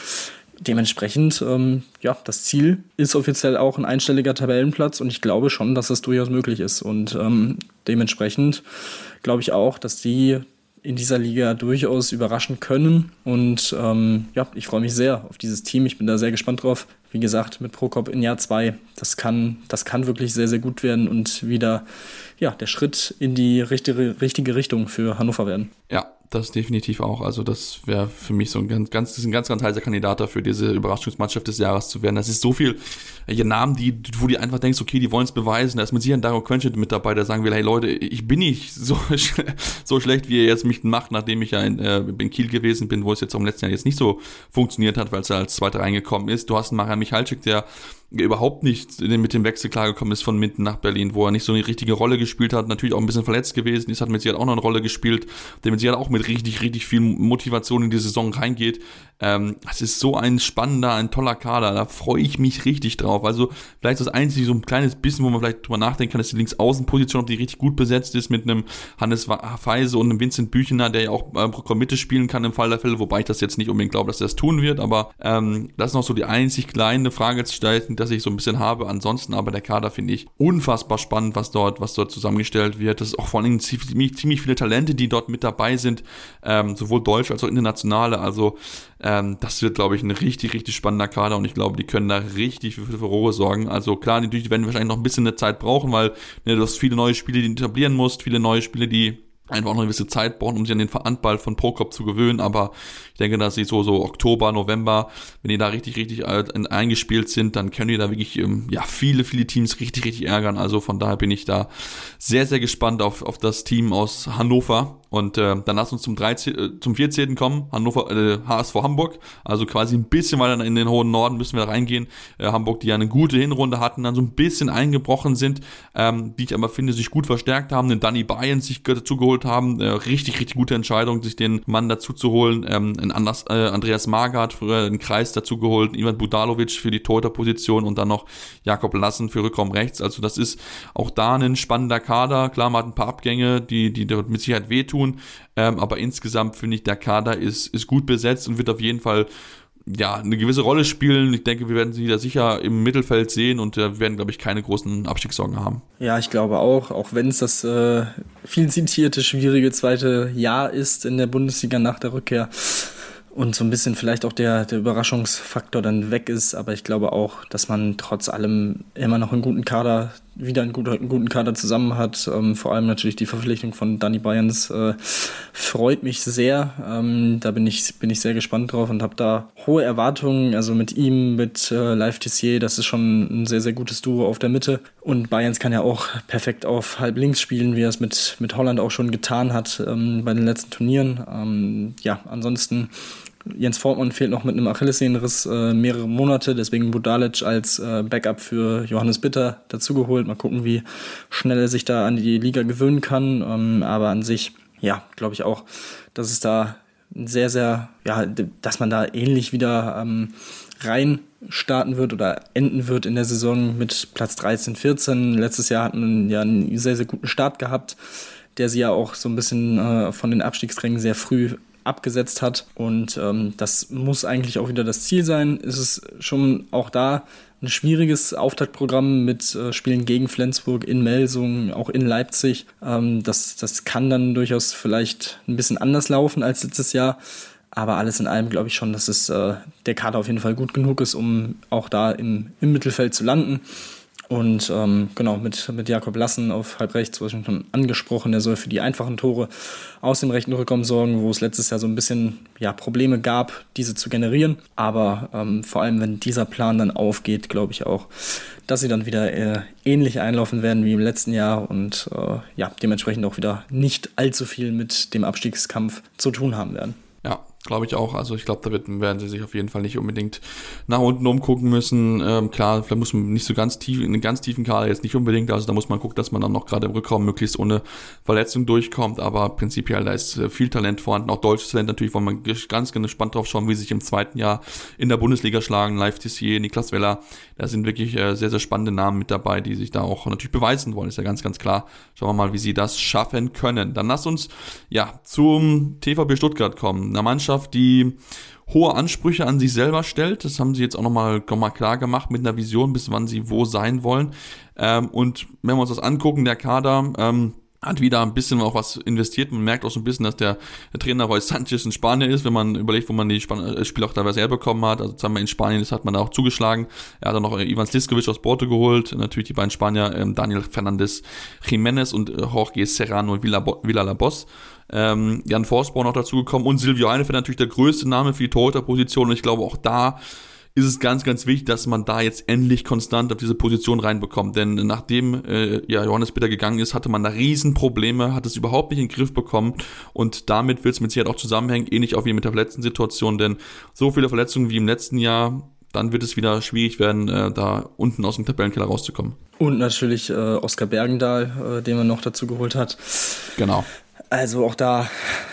dementsprechend, ähm, ja, das Ziel ist offiziell auch ein einstelliger Tabellenplatz und ich glaube schon, dass das durchaus möglich ist. Und ähm, dementsprechend glaube ich auch, dass die in dieser Liga durchaus überraschen können. Und ähm, ja, ich freue mich sehr auf dieses Team. Ich bin da sehr gespannt drauf. Wie gesagt, mit Prokop in Jahr zwei, das kann, das kann wirklich sehr, sehr gut werden und wieder ja, der Schritt in die richtige, richtige Richtung für Hannover werden. Ja, das definitiv auch. Also das wäre für mich so ein ganz, ganz, ein ganz, ganz heißer Kandidat dafür, diese Überraschungsmannschaft des Jahres zu werden. Das ist so viel äh, Namen, die, wo du einfach denkst, okay, die wollen es beweisen. Da ist mit Sicherheit Dario Quenchett mit dabei, der sagen will, hey Leute, ich bin nicht so, so schlecht, wie ihr jetzt mich macht, nachdem ich ja in, äh, in Kiel gewesen bin, wo es jetzt auch im letzten Jahr jetzt nicht so funktioniert hat, weil es ja als Zweiter reingekommen ist. Du hast einen Marian Michalczyk, der überhaupt nicht mit dem Wechsel klargekommen ist von Minden nach Berlin, wo er nicht so eine richtige Rolle gespielt hat, natürlich auch ein bisschen verletzt gewesen ist, hat mit Sicherheit auch noch eine Rolle gespielt, der mit Sicherheit auch mit richtig, richtig viel Motivation in die Saison reingeht. Ähm, es ist so ein spannender, ein toller Kader, da freue ich mich richtig drauf. Also vielleicht das einzige, so ein kleines bisschen, wo man vielleicht drüber nachdenken kann, ist die Linksaußenposition, ob die richtig gut besetzt ist mit einem Hannes Feise und einem Vincent Büchener, der ja auch äh, Mitte spielen kann im Fall der Fälle, wobei ich das jetzt nicht unbedingt glaube, dass er das tun wird, aber ähm, das ist noch so die einzig kleine Frage zu dass ich so ein bisschen habe. Ansonsten aber der Kader finde ich unfassbar spannend, was dort, was dort zusammengestellt wird. Das ist auch vor allem ziemlich, ziemlich viele Talente, die dort mit dabei sind, ähm, sowohl deutsch als auch internationale. Also ähm, das wird, glaube ich, ein richtig, richtig spannender Kader und ich glaube, die können da richtig für Furore sorgen. Also klar, die werden wahrscheinlich noch ein bisschen eine Zeit brauchen, weil ne, du hast viele neue Spiele, die du etablieren musst, viele neue Spiele, die einfach noch eine gewisse Zeit brauchen, um sich an den Handball von Prokop zu gewöhnen, aber ich denke, dass sie so, so Oktober, November, wenn die da richtig, richtig eingespielt sind, dann können die da wirklich, ähm, ja, viele, viele Teams richtig, richtig ärgern, also von daher bin ich da sehr, sehr gespannt auf, auf das Team aus Hannover. Und äh, dann lass uns zum 13, äh, zum 14. kommen, Hannover, äh, HSV Hamburg, also quasi ein bisschen weiter in den hohen Norden müssen wir reingehen, äh, Hamburg, die ja eine gute Hinrunde hatten, dann so ein bisschen eingebrochen sind, ähm, die ich aber finde, sich gut verstärkt haben, den Danny Bayern sich dazu geholt, geholt haben. Äh, richtig, richtig gute Entscheidung, sich den Mann dazu zu holen. Ähm, ein Anders, äh, Andreas Magath früher einen Kreis dazu geholt, Ivan Budalovic für die Torhüterposition und dann noch Jakob Lassen für Rückraum rechts. Also das ist auch da ein spannender Kader. Klar, man hat ein paar Abgänge, die, die dort mit Sicherheit wehtun. Ähm, aber insgesamt finde ich, der Kader ist, ist gut besetzt und wird auf jeden Fall ja, eine gewisse Rolle spielen. Ich denke, wir werden sie da sicher im Mittelfeld sehen und äh, werden, glaube ich, keine großen Abstiegssorgen haben. Ja, ich glaube auch, auch wenn es das äh, viel zitierte, schwierige zweite Jahr ist in der Bundesliga nach der Rückkehr und so ein bisschen vielleicht auch der, der Überraschungsfaktor dann weg ist. Aber ich glaube auch, dass man trotz allem immer noch einen guten Kader, wieder einen, guten, einen guten Kader zusammen hat. Ähm, vor allem natürlich die Verpflichtung von Danny Bayerns äh, freut mich sehr. Ähm, da bin ich, bin ich sehr gespannt drauf und habe da hohe Erwartungen. Also mit ihm, mit äh, Live Tissier, das ist schon ein sehr, sehr gutes Duo auf der Mitte. Und Bayerns kann ja auch perfekt auf halb links spielen, wie er es mit, mit Holland auch schon getan hat ähm, bei den letzten Turnieren. Ähm, ja, ansonsten Jens Fortmann fehlt noch mit einem Achillessehnenriss äh, mehrere Monate, deswegen Budalic als äh, Backup für Johannes Bitter dazugeholt. Mal gucken, wie schnell er sich da an die Liga gewöhnen kann. Ähm, aber an sich, ja, glaube ich auch, dass es da sehr, sehr, ja, dass man da ähnlich wieder ähm, rein starten wird oder enden wird in der Saison mit Platz 13, 14. Letztes Jahr hatten wir ja einen sehr, sehr guten Start gehabt, der sie ja auch so ein bisschen äh, von den Abstiegsrängen sehr früh abgesetzt hat. Und ähm, das muss eigentlich auch wieder das Ziel sein. Es ist schon auch da ein schwieriges Auftaktprogramm mit äh, Spielen gegen Flensburg, in Melsung, auch in Leipzig. Ähm, das, das kann dann durchaus vielleicht ein bisschen anders laufen als letztes Jahr. Aber alles in allem glaube ich schon, dass es äh, der Kader auf jeden Fall gut genug ist, um auch da im, im Mittelfeld zu landen. Und ähm, genau, mit, mit Jakob Lassen auf halb rechts, was ich schon angesprochen, der soll für die einfachen Tore aus dem rechten Rückraum sorgen, wo es letztes Jahr so ein bisschen ja, Probleme gab, diese zu generieren. Aber ähm, vor allem, wenn dieser Plan dann aufgeht, glaube ich auch, dass sie dann wieder äh, ähnlich einlaufen werden wie im letzten Jahr und äh, ja, dementsprechend auch wieder nicht allzu viel mit dem Abstiegskampf zu tun haben werden. Glaube ich auch. Also ich glaube, da wird, werden sie sich auf jeden Fall nicht unbedingt nach unten umgucken müssen. Ähm, klar, vielleicht muss man nicht so ganz tief, in einen ganz tiefen Kader jetzt nicht unbedingt. Also da muss man gucken, dass man dann noch gerade im Rückraum möglichst ohne Verletzung durchkommt. Aber prinzipiell, da ist äh, viel Talent vorhanden. Auch deutsches Talent natürlich, wo man ganz gespannt drauf schauen, wie sich im zweiten Jahr in der Bundesliga schlagen. Live TCE, Niklas Weller. Da sind wirklich äh, sehr, sehr spannende Namen mit dabei, die sich da auch natürlich beweisen wollen. Ist ja ganz, ganz klar. Schauen wir mal, wie sie das schaffen können. Dann lass uns, ja, zum TVB Stuttgart kommen. Eine Mannschaft, Mannschaft, die hohe Ansprüche an sich selber stellt. Das haben sie jetzt auch nochmal noch mal klar gemacht mit einer Vision, bis wann sie wo sein wollen. Ähm, und wenn wir uns das angucken, der Kader, ähm, hat wieder ein bisschen auch was investiert. Man merkt auch so ein bisschen, dass der, Trainer Roy Sanchez in Spanien ist, wenn man überlegt, wo man die Span äh, Spiele auch teilweise herbekommen hat. Also sagen wir in Spanien, das hat man da auch zugeschlagen. Er hat dann noch äh, Ivan Sliskovic aus Porto geholt. Natürlich die beiden Spanier, ähm, Daniel Fernandez Jiménez und äh, Jorge Serrano Villa, Villa Labos ähm, Jan Forsborn noch dazugekommen und Silvio Heinefeld natürlich der größte Name für die Torhüterposition und ich glaube auch da ist es ganz, ganz wichtig, dass man da jetzt endlich konstant auf diese Position reinbekommt. Denn nachdem äh, ja, Johannes Bitter gegangen ist, hatte man da Riesenprobleme, hat es überhaupt nicht in den Griff bekommen. Und damit wird es mit Sicherheit auch zusammenhängen, ähnlich auch wie mit der Verletzten-Situation. Denn so viele Verletzungen wie im letzten Jahr, dann wird es wieder schwierig werden, äh, da unten aus dem Tabellenkeller rauszukommen. Und natürlich äh, Oskar Bergendahl, äh, den man noch dazu geholt hat. Genau. Also auch da,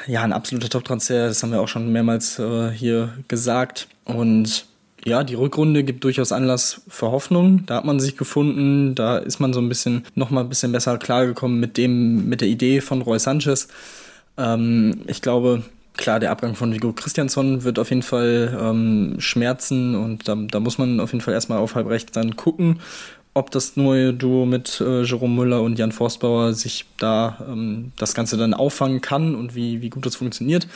ja, ein absoluter Top-Transfer, das haben wir auch schon mehrmals äh, hier gesagt. Und ja, die Rückrunde gibt durchaus Anlass für Hoffnung. Da hat man sich gefunden, da ist man so ein bisschen, nochmal ein bisschen besser klargekommen mit dem, mit der Idee von Roy Sanchez. Ähm, ich glaube, klar, der Abgang von Vigo Christiansson wird auf jeden Fall ähm, schmerzen und da, da muss man auf jeden Fall erstmal auf halb rechts dann gucken, ob das neue Duo mit äh, Jerome Müller und Jan Forstbauer sich da ähm, das Ganze dann auffangen kann und wie, wie gut das funktioniert.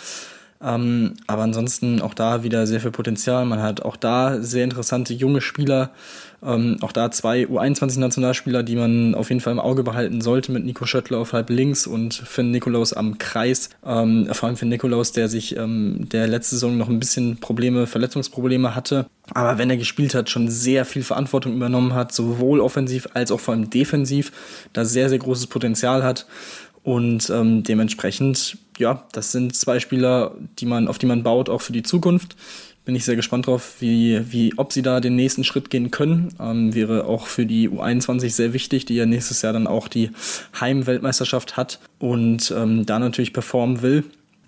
Ähm, aber ansonsten auch da wieder sehr viel Potenzial. Man hat auch da sehr interessante junge Spieler. Ähm, auch da zwei U21-Nationalspieler, die man auf jeden Fall im Auge behalten sollte, mit Nico Schöttler auf halb links und Finn Nikolaus am Kreis. Ähm, vor allem Finn Nikolaus, der sich ähm, der letzte Saison noch ein bisschen Probleme, Verletzungsprobleme hatte. Aber wenn er gespielt hat, schon sehr viel Verantwortung übernommen hat, sowohl offensiv als auch vor allem defensiv, da sehr, sehr großes Potenzial hat. Und ähm, dementsprechend, ja, das sind zwei Spieler, die man, auf die man baut, auch für die Zukunft. bin ich sehr gespannt drauf, wie, wie, ob sie da den nächsten Schritt gehen können. Ähm, wäre auch für die U21 sehr wichtig, die ja nächstes Jahr dann auch die Heimweltmeisterschaft hat und ähm, da natürlich performen will.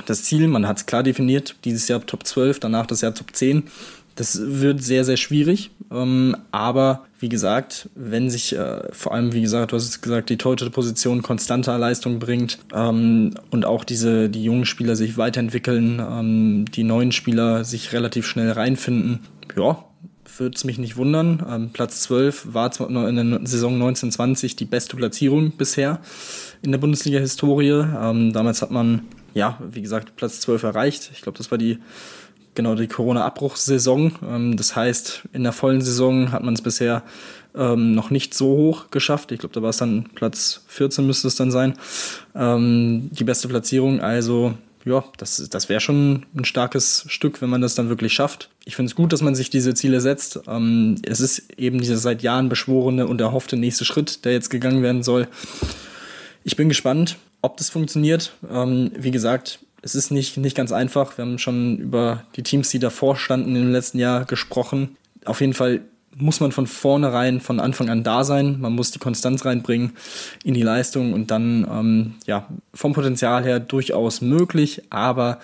Das Ziel, man hat es klar definiert, dieses Jahr Top 12, danach das Jahr Top 10. Das wird sehr, sehr schwierig. Ähm, aber wie gesagt, wenn sich äh, vor allem, wie gesagt, du hast es gesagt, die Torhüter-Position konstanter Leistung bringt ähm, und auch diese, die jungen Spieler sich weiterentwickeln, ähm, die neuen Spieler sich relativ schnell reinfinden, ja, würde es mich nicht wundern. Ähm, Platz 12 war zwar in der Saison 1920 die beste Platzierung bisher in der Bundesliga-Historie. Ähm, damals hat man, ja, wie gesagt, Platz 12 erreicht. Ich glaube, das war die genau die Corona-Abbruchssaison. Ähm, das heißt, in der vollen Saison hat man es bisher ähm, noch nicht so hoch geschafft. Ich glaube, da war es dann Platz 14 müsste es dann sein. Ähm, die beste Platzierung. Also ja, das, das wäre schon ein starkes Stück, wenn man das dann wirklich schafft. Ich finde es gut, dass man sich diese Ziele setzt. Ähm, es ist eben dieser seit Jahren beschworene und erhoffte nächste Schritt, der jetzt gegangen werden soll. Ich bin gespannt, ob das funktioniert. Ähm, wie gesagt, es ist nicht, nicht ganz einfach. Wir haben schon über die Teams, die davor standen im letzten Jahr gesprochen. Auf jeden Fall muss man von vornherein, von Anfang an da sein. Man muss die Konstanz reinbringen in die Leistung und dann, ähm, ja, vom Potenzial her durchaus möglich, aber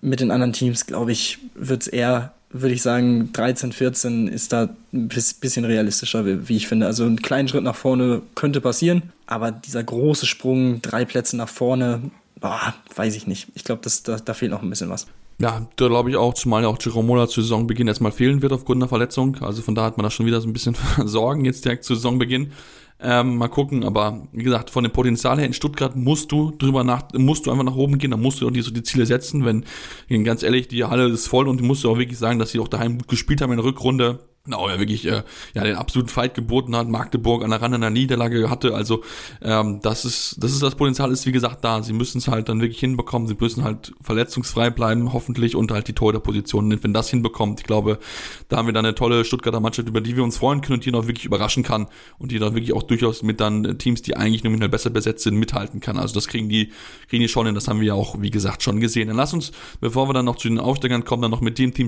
mit den anderen Teams, glaube ich, wird es eher, würde ich sagen, 13, 14 ist da ein bisschen realistischer, wie ich finde. Also einen kleinen Schritt nach vorne könnte passieren, aber dieser große Sprung, drei Plätze nach vorne, boah, weiß ich nicht. Ich glaube, da, da fehlt noch ein bisschen was. Ja, da glaube ich auch, zumal ja auch Jerome Mola zu Saisonbeginn erstmal fehlen wird aufgrund einer Verletzung. Also von da hat man da schon wieder so ein bisschen Sorgen jetzt direkt zu Saisonbeginn. Ähm, mal gucken, aber wie gesagt, von dem Potenzial her in Stuttgart musst du drüber nach, musst du einfach nach oben gehen, da musst du auch die, so die Ziele setzen, wenn, ganz ehrlich, die Halle ist voll und du musst auch wirklich sagen, dass sie auch daheim gut gespielt haben in der Rückrunde Genau, er wirklich äh, ja den absoluten Fight geboten hat, Magdeburg an der Rand einer Niederlage hatte. Also ähm, das ist das ist das Potenzial ist wie gesagt da. Sie müssen es halt dann wirklich hinbekommen. Sie müssen halt verletzungsfrei bleiben, hoffentlich und halt die Torhüterposition. Wenn das hinbekommt, ich glaube, da haben wir dann eine tolle Stuttgarter Mannschaft, über die wir uns freuen können und die noch wirklich überraschen kann und die dann wirklich auch durchaus mit dann Teams, die eigentlich nominell besser besetzt sind, mithalten kann. Also das kriegen die kriegen die schon hin. Das haben wir ja auch wie gesagt schon gesehen. Dann lass uns, bevor wir dann noch zu den Aufsteigern kommen, dann noch mit dem Team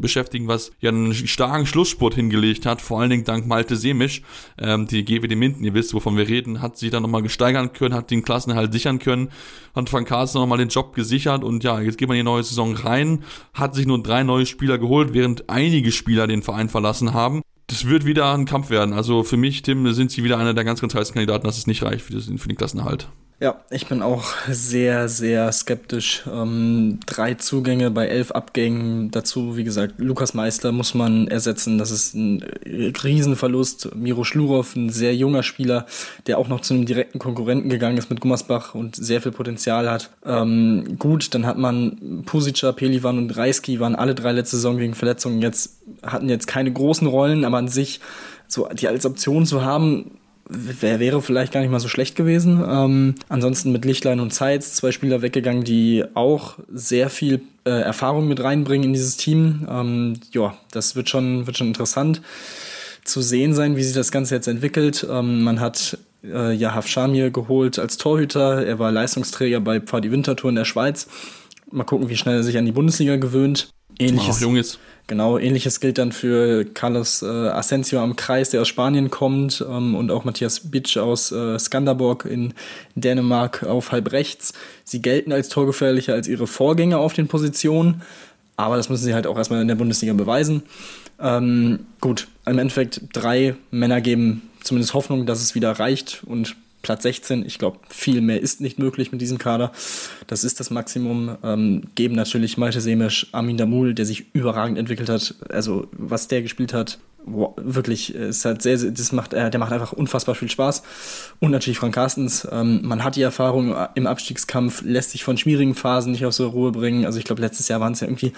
beschäftigen, was ja einen starken Schluss Schlussspurt hingelegt hat, vor allen Dingen dank Malte Semisch, ähm, die GWD Minden, ihr wisst, wovon wir reden, hat sich dann nochmal gesteigern können, hat den Klassenhalt sichern können, hat Van Carsten nochmal den Job gesichert und ja, jetzt geht man in die neue Saison rein, hat sich nur drei neue Spieler geholt, während einige Spieler den Verein verlassen haben das wird wieder ein Kampf werden. Also für mich, Tim, sind sie wieder einer der ganz, ganz heißen Kandidaten, dass es nicht reicht für, für den Klassenerhalt. Ja, ich bin auch sehr, sehr skeptisch. Ähm, drei Zugänge bei elf Abgängen. Dazu, wie gesagt, Lukas Meister muss man ersetzen. Das ist ein Riesenverlust. Miro Schlurov, ein sehr junger Spieler, der auch noch zu einem direkten Konkurrenten gegangen ist mit Gummersbach und sehr viel Potenzial hat. Ähm, gut, dann hat man Pusica, Pelivan und Reiski waren alle drei letzte Saison wegen Verletzungen jetzt, hatten jetzt keine großen Rollen, aber an sich so die als Option zu haben, wäre vielleicht gar nicht mal so schlecht gewesen. Ähm, ansonsten mit Lichtlein und Zeitz zwei Spieler weggegangen, die auch sehr viel äh, Erfahrung mit reinbringen in dieses Team. Ähm, ja, das wird schon, wird schon interessant zu sehen sein, wie sich das Ganze jetzt entwickelt. Ähm, man hat äh, Yahaf Shamir geholt als Torhüter. Er war Leistungsträger bei Pfadi Winterthur in der Schweiz. Mal gucken, wie schnell er sich an die Bundesliga gewöhnt. Ähnliches, auch jung ist. Genau, ähnliches gilt dann für Carlos äh, Asensio am Kreis, der aus Spanien kommt, ähm, und auch Matthias Bitsch aus äh, Skanderborg in Dänemark auf halb rechts. Sie gelten als torgefährlicher als ihre Vorgänger auf den Positionen, aber das müssen sie halt auch erstmal in der Bundesliga beweisen. Ähm, gut, im Endeffekt drei Männer geben zumindest Hoffnung, dass es wieder reicht und Platz 16. Ich glaube, viel mehr ist nicht möglich mit diesem Kader. Das ist das Maximum. Ähm, geben natürlich Malte Semisch, Amin Damul, der sich überragend entwickelt hat. Also, was der gespielt hat, wow, wirklich, ist halt sehr, das macht, äh, der macht einfach unfassbar viel Spaß. Und natürlich Frank Carstens. Ähm, man hat die Erfahrung im Abstiegskampf, lässt sich von schwierigen Phasen nicht aus der Ruhe bringen. Also, ich glaube, letztes Jahr waren es ja irgendwie,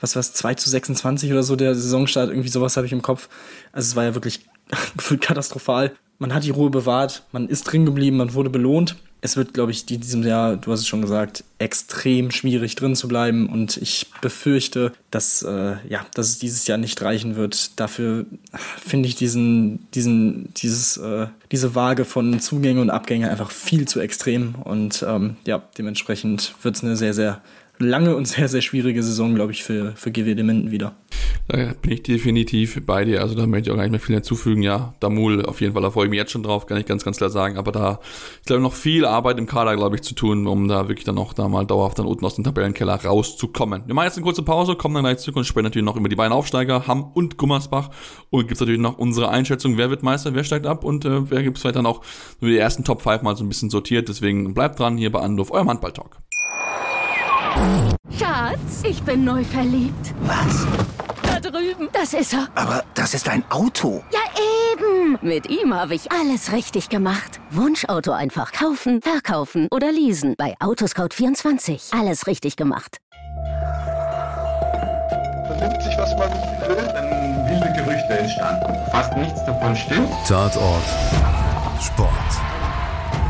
was was 2 zu 26 oder so, der Saisonstart, irgendwie sowas habe ich im Kopf. Also, es war ja wirklich gefühlt katastrophal man hat die Ruhe bewahrt, man ist drin geblieben, man wurde belohnt. Es wird, glaube ich, in diesem Jahr, du hast es schon gesagt, extrem schwierig drin zu bleiben und ich befürchte, dass, äh, ja, dass es dieses Jahr nicht reichen wird. Dafür finde ich diesen, diesen, dieses, äh, diese Waage von Zugänge und Abgänge einfach viel zu extrem und ähm, ja, dementsprechend wird es eine sehr, sehr lange und sehr, sehr schwierige Saison, glaube ich, für, für GWD Minden wieder. Da bin ich definitiv bei dir. Also da möchte ich auch gar nicht mehr viel hinzufügen. Ja, Damul auf jeden Fall, da freue ich mich jetzt schon drauf, kann ich ganz, ganz klar sagen. Aber da ist, glaube ich, noch viel Arbeit im Kader, glaube ich, zu tun, um da wirklich dann auch da mal dauerhaft dann unten aus dem Tabellenkeller rauszukommen. Wir machen jetzt eine kurze Pause, kommen dann gleich zurück und sprechen natürlich noch über die beiden Aufsteiger, Hamm und Gummersbach. Und gibt es natürlich noch unsere Einschätzung, wer wird Meister, wer steigt ab und äh, wer gibt es vielleicht dann auch nur die ersten Top 5 mal so ein bisschen sortiert. Deswegen bleibt dran hier bei Anruf, eurem Handball-Talk. Schatz, ich bin neu verliebt. Was? Da drüben. Das ist er. Aber das ist ein Auto. Ja, eben. Mit ihm habe ich alles richtig gemacht. Wunschauto einfach kaufen, verkaufen oder leasen. Bei Autoscout24. Alles richtig gemacht. Vernimmt sich, was man will. Dann wilde Gerüchte entstanden. Fast nichts davon stimmt. Tatort Sport.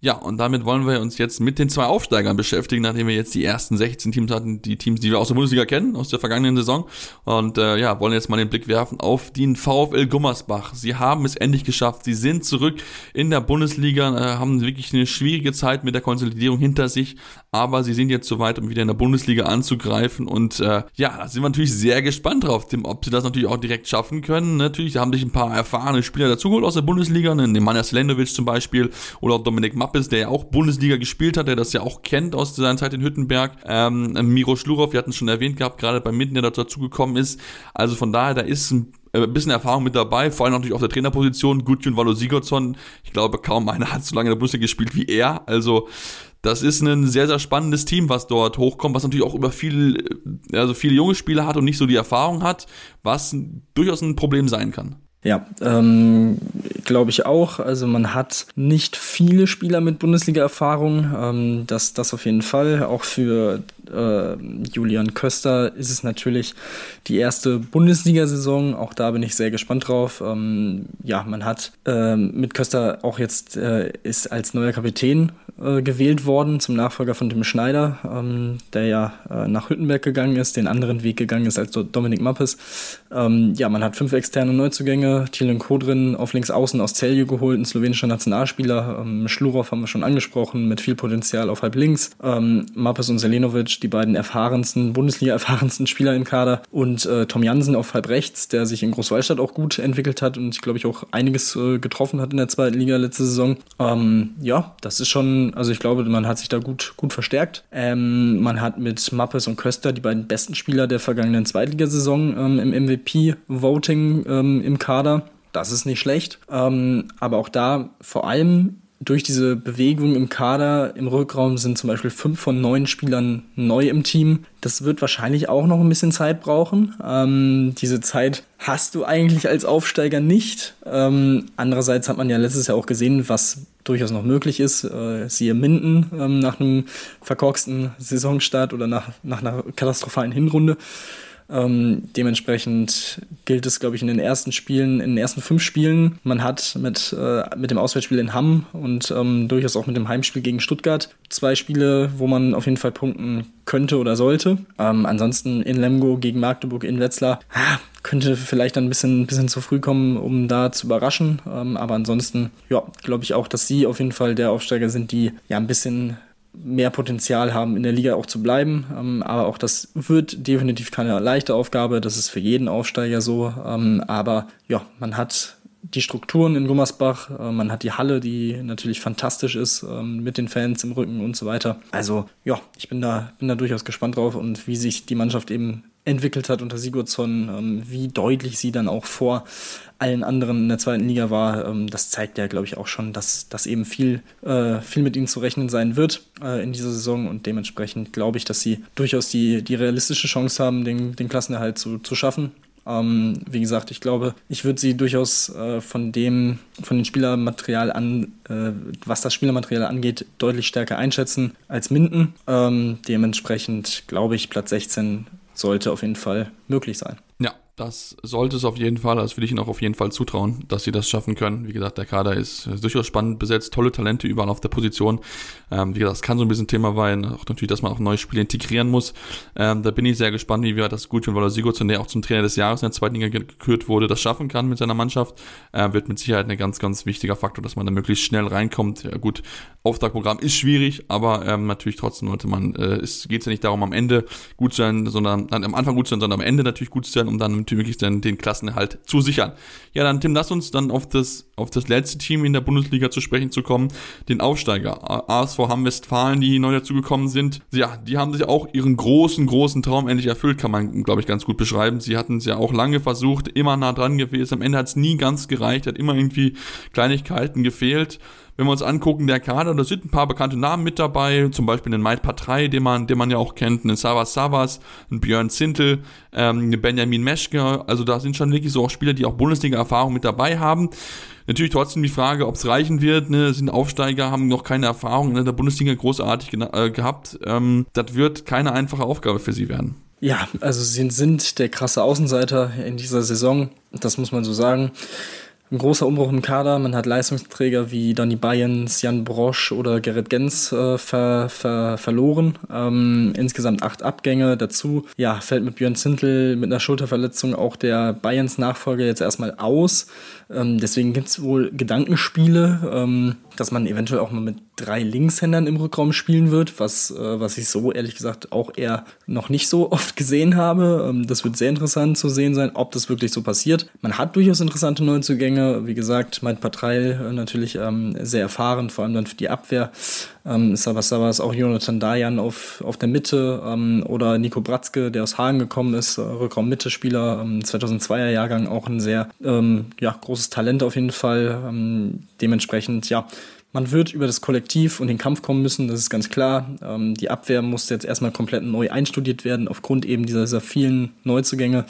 Ja, und damit wollen wir uns jetzt mit den zwei Aufsteigern beschäftigen, nachdem wir jetzt die ersten 16 Teams hatten, die Teams, die wir aus der Bundesliga kennen, aus der vergangenen Saison. Und äh, ja, wollen jetzt mal den Blick werfen auf den VfL Gummersbach. Sie haben es endlich geschafft. Sie sind zurück in der Bundesliga, äh, haben wirklich eine schwierige Zeit mit der Konsolidierung hinter sich, aber sie sind jetzt soweit, um wieder in der Bundesliga anzugreifen. Und äh, ja, da sind wir natürlich sehr gespannt drauf, ob sie das natürlich auch direkt schaffen können. Natürlich haben sich ein paar erfahrene Spieler dazugeholt aus der Bundesliga, ne, den Manja Slendowitsch zum Beispiel oder auch Dominik Mapp Mappes, der ja auch Bundesliga gespielt hat, der das ja auch kennt aus seiner Zeit in Hüttenberg. Ähm, Miro Schlurov, wir hatten es schon erwähnt gehabt, gerade bei Minden, der dazugekommen ist. Also von daher, da ist ein äh, bisschen Erfahrung mit dabei, vor allem natürlich auf der Trainerposition. Gudjun Valo Sigurdsson, ich glaube, kaum einer hat so lange in der Bundesliga gespielt wie er. Also das ist ein sehr, sehr spannendes Team, was dort hochkommt, was natürlich auch über viel, äh, also viele junge Spieler hat und nicht so die Erfahrung hat, was durchaus ein Problem sein kann. Ja, ähm, glaube ich auch. Also man hat nicht viele Spieler mit Bundesliga-Erfahrung. Ähm, das, das auf jeden Fall. Auch für äh, Julian Köster ist es natürlich die erste Bundesliga-Saison. Auch da bin ich sehr gespannt drauf. Ähm, ja, man hat äh, mit Köster auch jetzt äh, ist als neuer Kapitän äh, gewählt worden zum Nachfolger von Tim Schneider, ähm, der ja äh, nach Hüttenberg gegangen ist, den anderen Weg gegangen ist als Dominik Mappes. Ähm, ja, man hat fünf externe Neuzugänge. Thielen Kodrin auf links außen aus Celje geholt, ein slowenischer Nationalspieler. Ähm, Schlurov haben wir schon angesprochen, mit viel Potenzial auf halb links. Ähm, Mappes und Selenovic, die beiden erfahrensten, Bundesliga-erfahrensten Spieler im Kader. Und äh, Tom Jansen auf halb rechts, der sich in Großwallstadt auch gut entwickelt hat und ich glaube ich auch einiges äh, getroffen hat in der zweiten Liga letzte Saison. Ähm, ja, das ist schon, also ich glaube, man hat sich da gut, gut verstärkt. Ähm, man hat mit Mappes und Köster die beiden besten Spieler der vergangenen Zweitligasaison ähm, im MVP-Voting ähm, im Kader. Das ist nicht schlecht. Ähm, aber auch da vor allem durch diese Bewegung im Kader, im Rückraum sind zum Beispiel fünf von neun Spielern neu im Team. Das wird wahrscheinlich auch noch ein bisschen Zeit brauchen. Ähm, diese Zeit hast du eigentlich als Aufsteiger nicht. Ähm, andererseits hat man ja letztes Jahr auch gesehen, was durchaus noch möglich ist. Äh, siehe Minden ähm, nach einem verkorksten Saisonstart oder nach, nach einer katastrophalen Hinrunde. Ähm, dementsprechend gilt es, glaube ich, in den ersten Spielen, in den ersten fünf Spielen. Man hat mit, äh, mit dem Auswärtsspiel in Hamm und ähm, durchaus auch mit dem Heimspiel gegen Stuttgart zwei Spiele, wo man auf jeden Fall punkten könnte oder sollte. Ähm, ansonsten in Lemgo gegen Magdeburg in Wetzlar. Ah, könnte vielleicht ein bisschen, bisschen zu früh kommen, um da zu überraschen. Ähm, aber ansonsten, ja, glaube ich auch, dass sie auf jeden Fall der Aufsteiger sind, die ja ein bisschen mehr Potenzial haben, in der Liga auch zu bleiben. Ähm, aber auch das wird definitiv keine leichte Aufgabe. Das ist für jeden Aufsteiger so. Ähm, aber ja, man hat die Strukturen in Gummersbach, äh, man hat die Halle, die natürlich fantastisch ist, ähm, mit den Fans im Rücken und so weiter. Also ja, ich bin da, bin da durchaus gespannt drauf und wie sich die Mannschaft eben entwickelt hat unter Sigurdsson, ähm, wie deutlich sie dann auch vor allen anderen in der zweiten Liga war, ähm, das zeigt ja, glaube ich, auch schon, dass, dass eben viel, äh, viel mit ihnen zu rechnen sein wird äh, in dieser Saison und dementsprechend glaube ich, dass sie durchaus die, die realistische Chance haben, den, den Klassenerhalt zu, zu schaffen. Ähm, wie gesagt, ich glaube, ich würde sie durchaus äh, von dem, von dem Spielermaterial an, äh, was das Spielermaterial angeht, deutlich stärker einschätzen als Minden. Ähm, dementsprechend glaube ich, Platz 16 sollte auf jeden Fall möglich sein. Das sollte es auf jeden Fall, das will ich ihnen auch auf jeden Fall zutrauen, dass sie das schaffen können. Wie gesagt, der Kader ist durchaus spannend besetzt, tolle Talente überall auf der Position. Ähm, wie gesagt, es kann so ein bisschen Thema sein, auch natürlich, dass man auch neue Spiele integrieren muss. Ähm, da bin ich sehr gespannt, wie wir das gut, weil Sigurdsson, der auch zum Trainer des Jahres in der zweiten Liga gekürt wurde, das schaffen kann mit seiner Mannschaft. Äh, wird mit Sicherheit ein ganz, ganz wichtiger Faktor, dass man da möglichst schnell reinkommt. Ja, gut, Auftragprogramm ist schwierig, aber ähm, natürlich trotzdem sollte man, äh, es geht ja nicht darum, am Ende gut zu sein, sondern am Anfang gut zu sein, sondern am Ende natürlich gut zu sein, um dann wirklich dann den Klassenerhalt zu sichern. Ja, dann Tim, lass uns dann auf das, auf das letzte Team in der Bundesliga zu sprechen zu kommen, den Aufsteiger. ASV Hamm-Westfalen, die neu dazugekommen sind. Ja, die haben sich auch ihren großen, großen Traum endlich erfüllt, kann man, glaube ich, ganz gut beschreiben. Sie hatten es ja auch lange versucht, immer nah dran gewesen. Am Ende hat es nie ganz gereicht, hat immer irgendwie Kleinigkeiten gefehlt wenn wir uns angucken, der Kader, da sind ein paar bekannte Namen mit dabei, zum Beispiel einen Maid Patrei, den man, den man ja auch kennt, einen Savas Savas, einen Björn Zintel, ähm, einen Benjamin Meschke, also da sind schon wirklich so auch Spieler, die auch Bundesliga-Erfahrung mit dabei haben. Natürlich trotzdem die Frage, ob es reichen wird. Ne? Sind Aufsteiger, haben noch keine Erfahrung in der Bundesliga großartig äh, gehabt. Ähm, das wird keine einfache Aufgabe für sie werden. Ja, also sie sind der krasse Außenseiter in dieser Saison. Das muss man so sagen ein großer Umbruch im Kader. Man hat Leistungsträger wie Danny Bayens, Jan Brosch oder Gerrit Gens äh, ver, ver, verloren. Ähm, insgesamt acht Abgänge. Dazu ja, fällt mit Björn Zintel mit einer Schulterverletzung auch der Bayens-Nachfolger jetzt erstmal aus. Ähm, deswegen gibt es wohl Gedankenspiele, ähm, dass man eventuell auch mal mit drei Linkshändern im Rückraum spielen wird, was, äh, was ich so ehrlich gesagt auch eher noch nicht so oft gesehen habe. Ähm, das wird sehr interessant zu sehen sein, ob das wirklich so passiert. Man hat durchaus interessante Neuzugänge. Wie gesagt, mein Patreil äh, natürlich ähm, sehr erfahren, vor allem dann für die Abwehr. Ähm, Savas Savas, auch Jonathan Dayan auf, auf der Mitte ähm, oder Nico Bratzke, der aus Hagen gekommen ist, äh, Rückraum-Mitte-Spieler, ähm, 2002er Jahrgang, auch ein sehr ähm, ja, großes Talent auf jeden Fall. Ähm, dementsprechend, ja, man wird über das Kollektiv und den Kampf kommen müssen, das ist ganz klar. Ähm, die Abwehr muss jetzt erstmal komplett neu einstudiert werden, aufgrund eben dieser, dieser vielen Neuzugänge.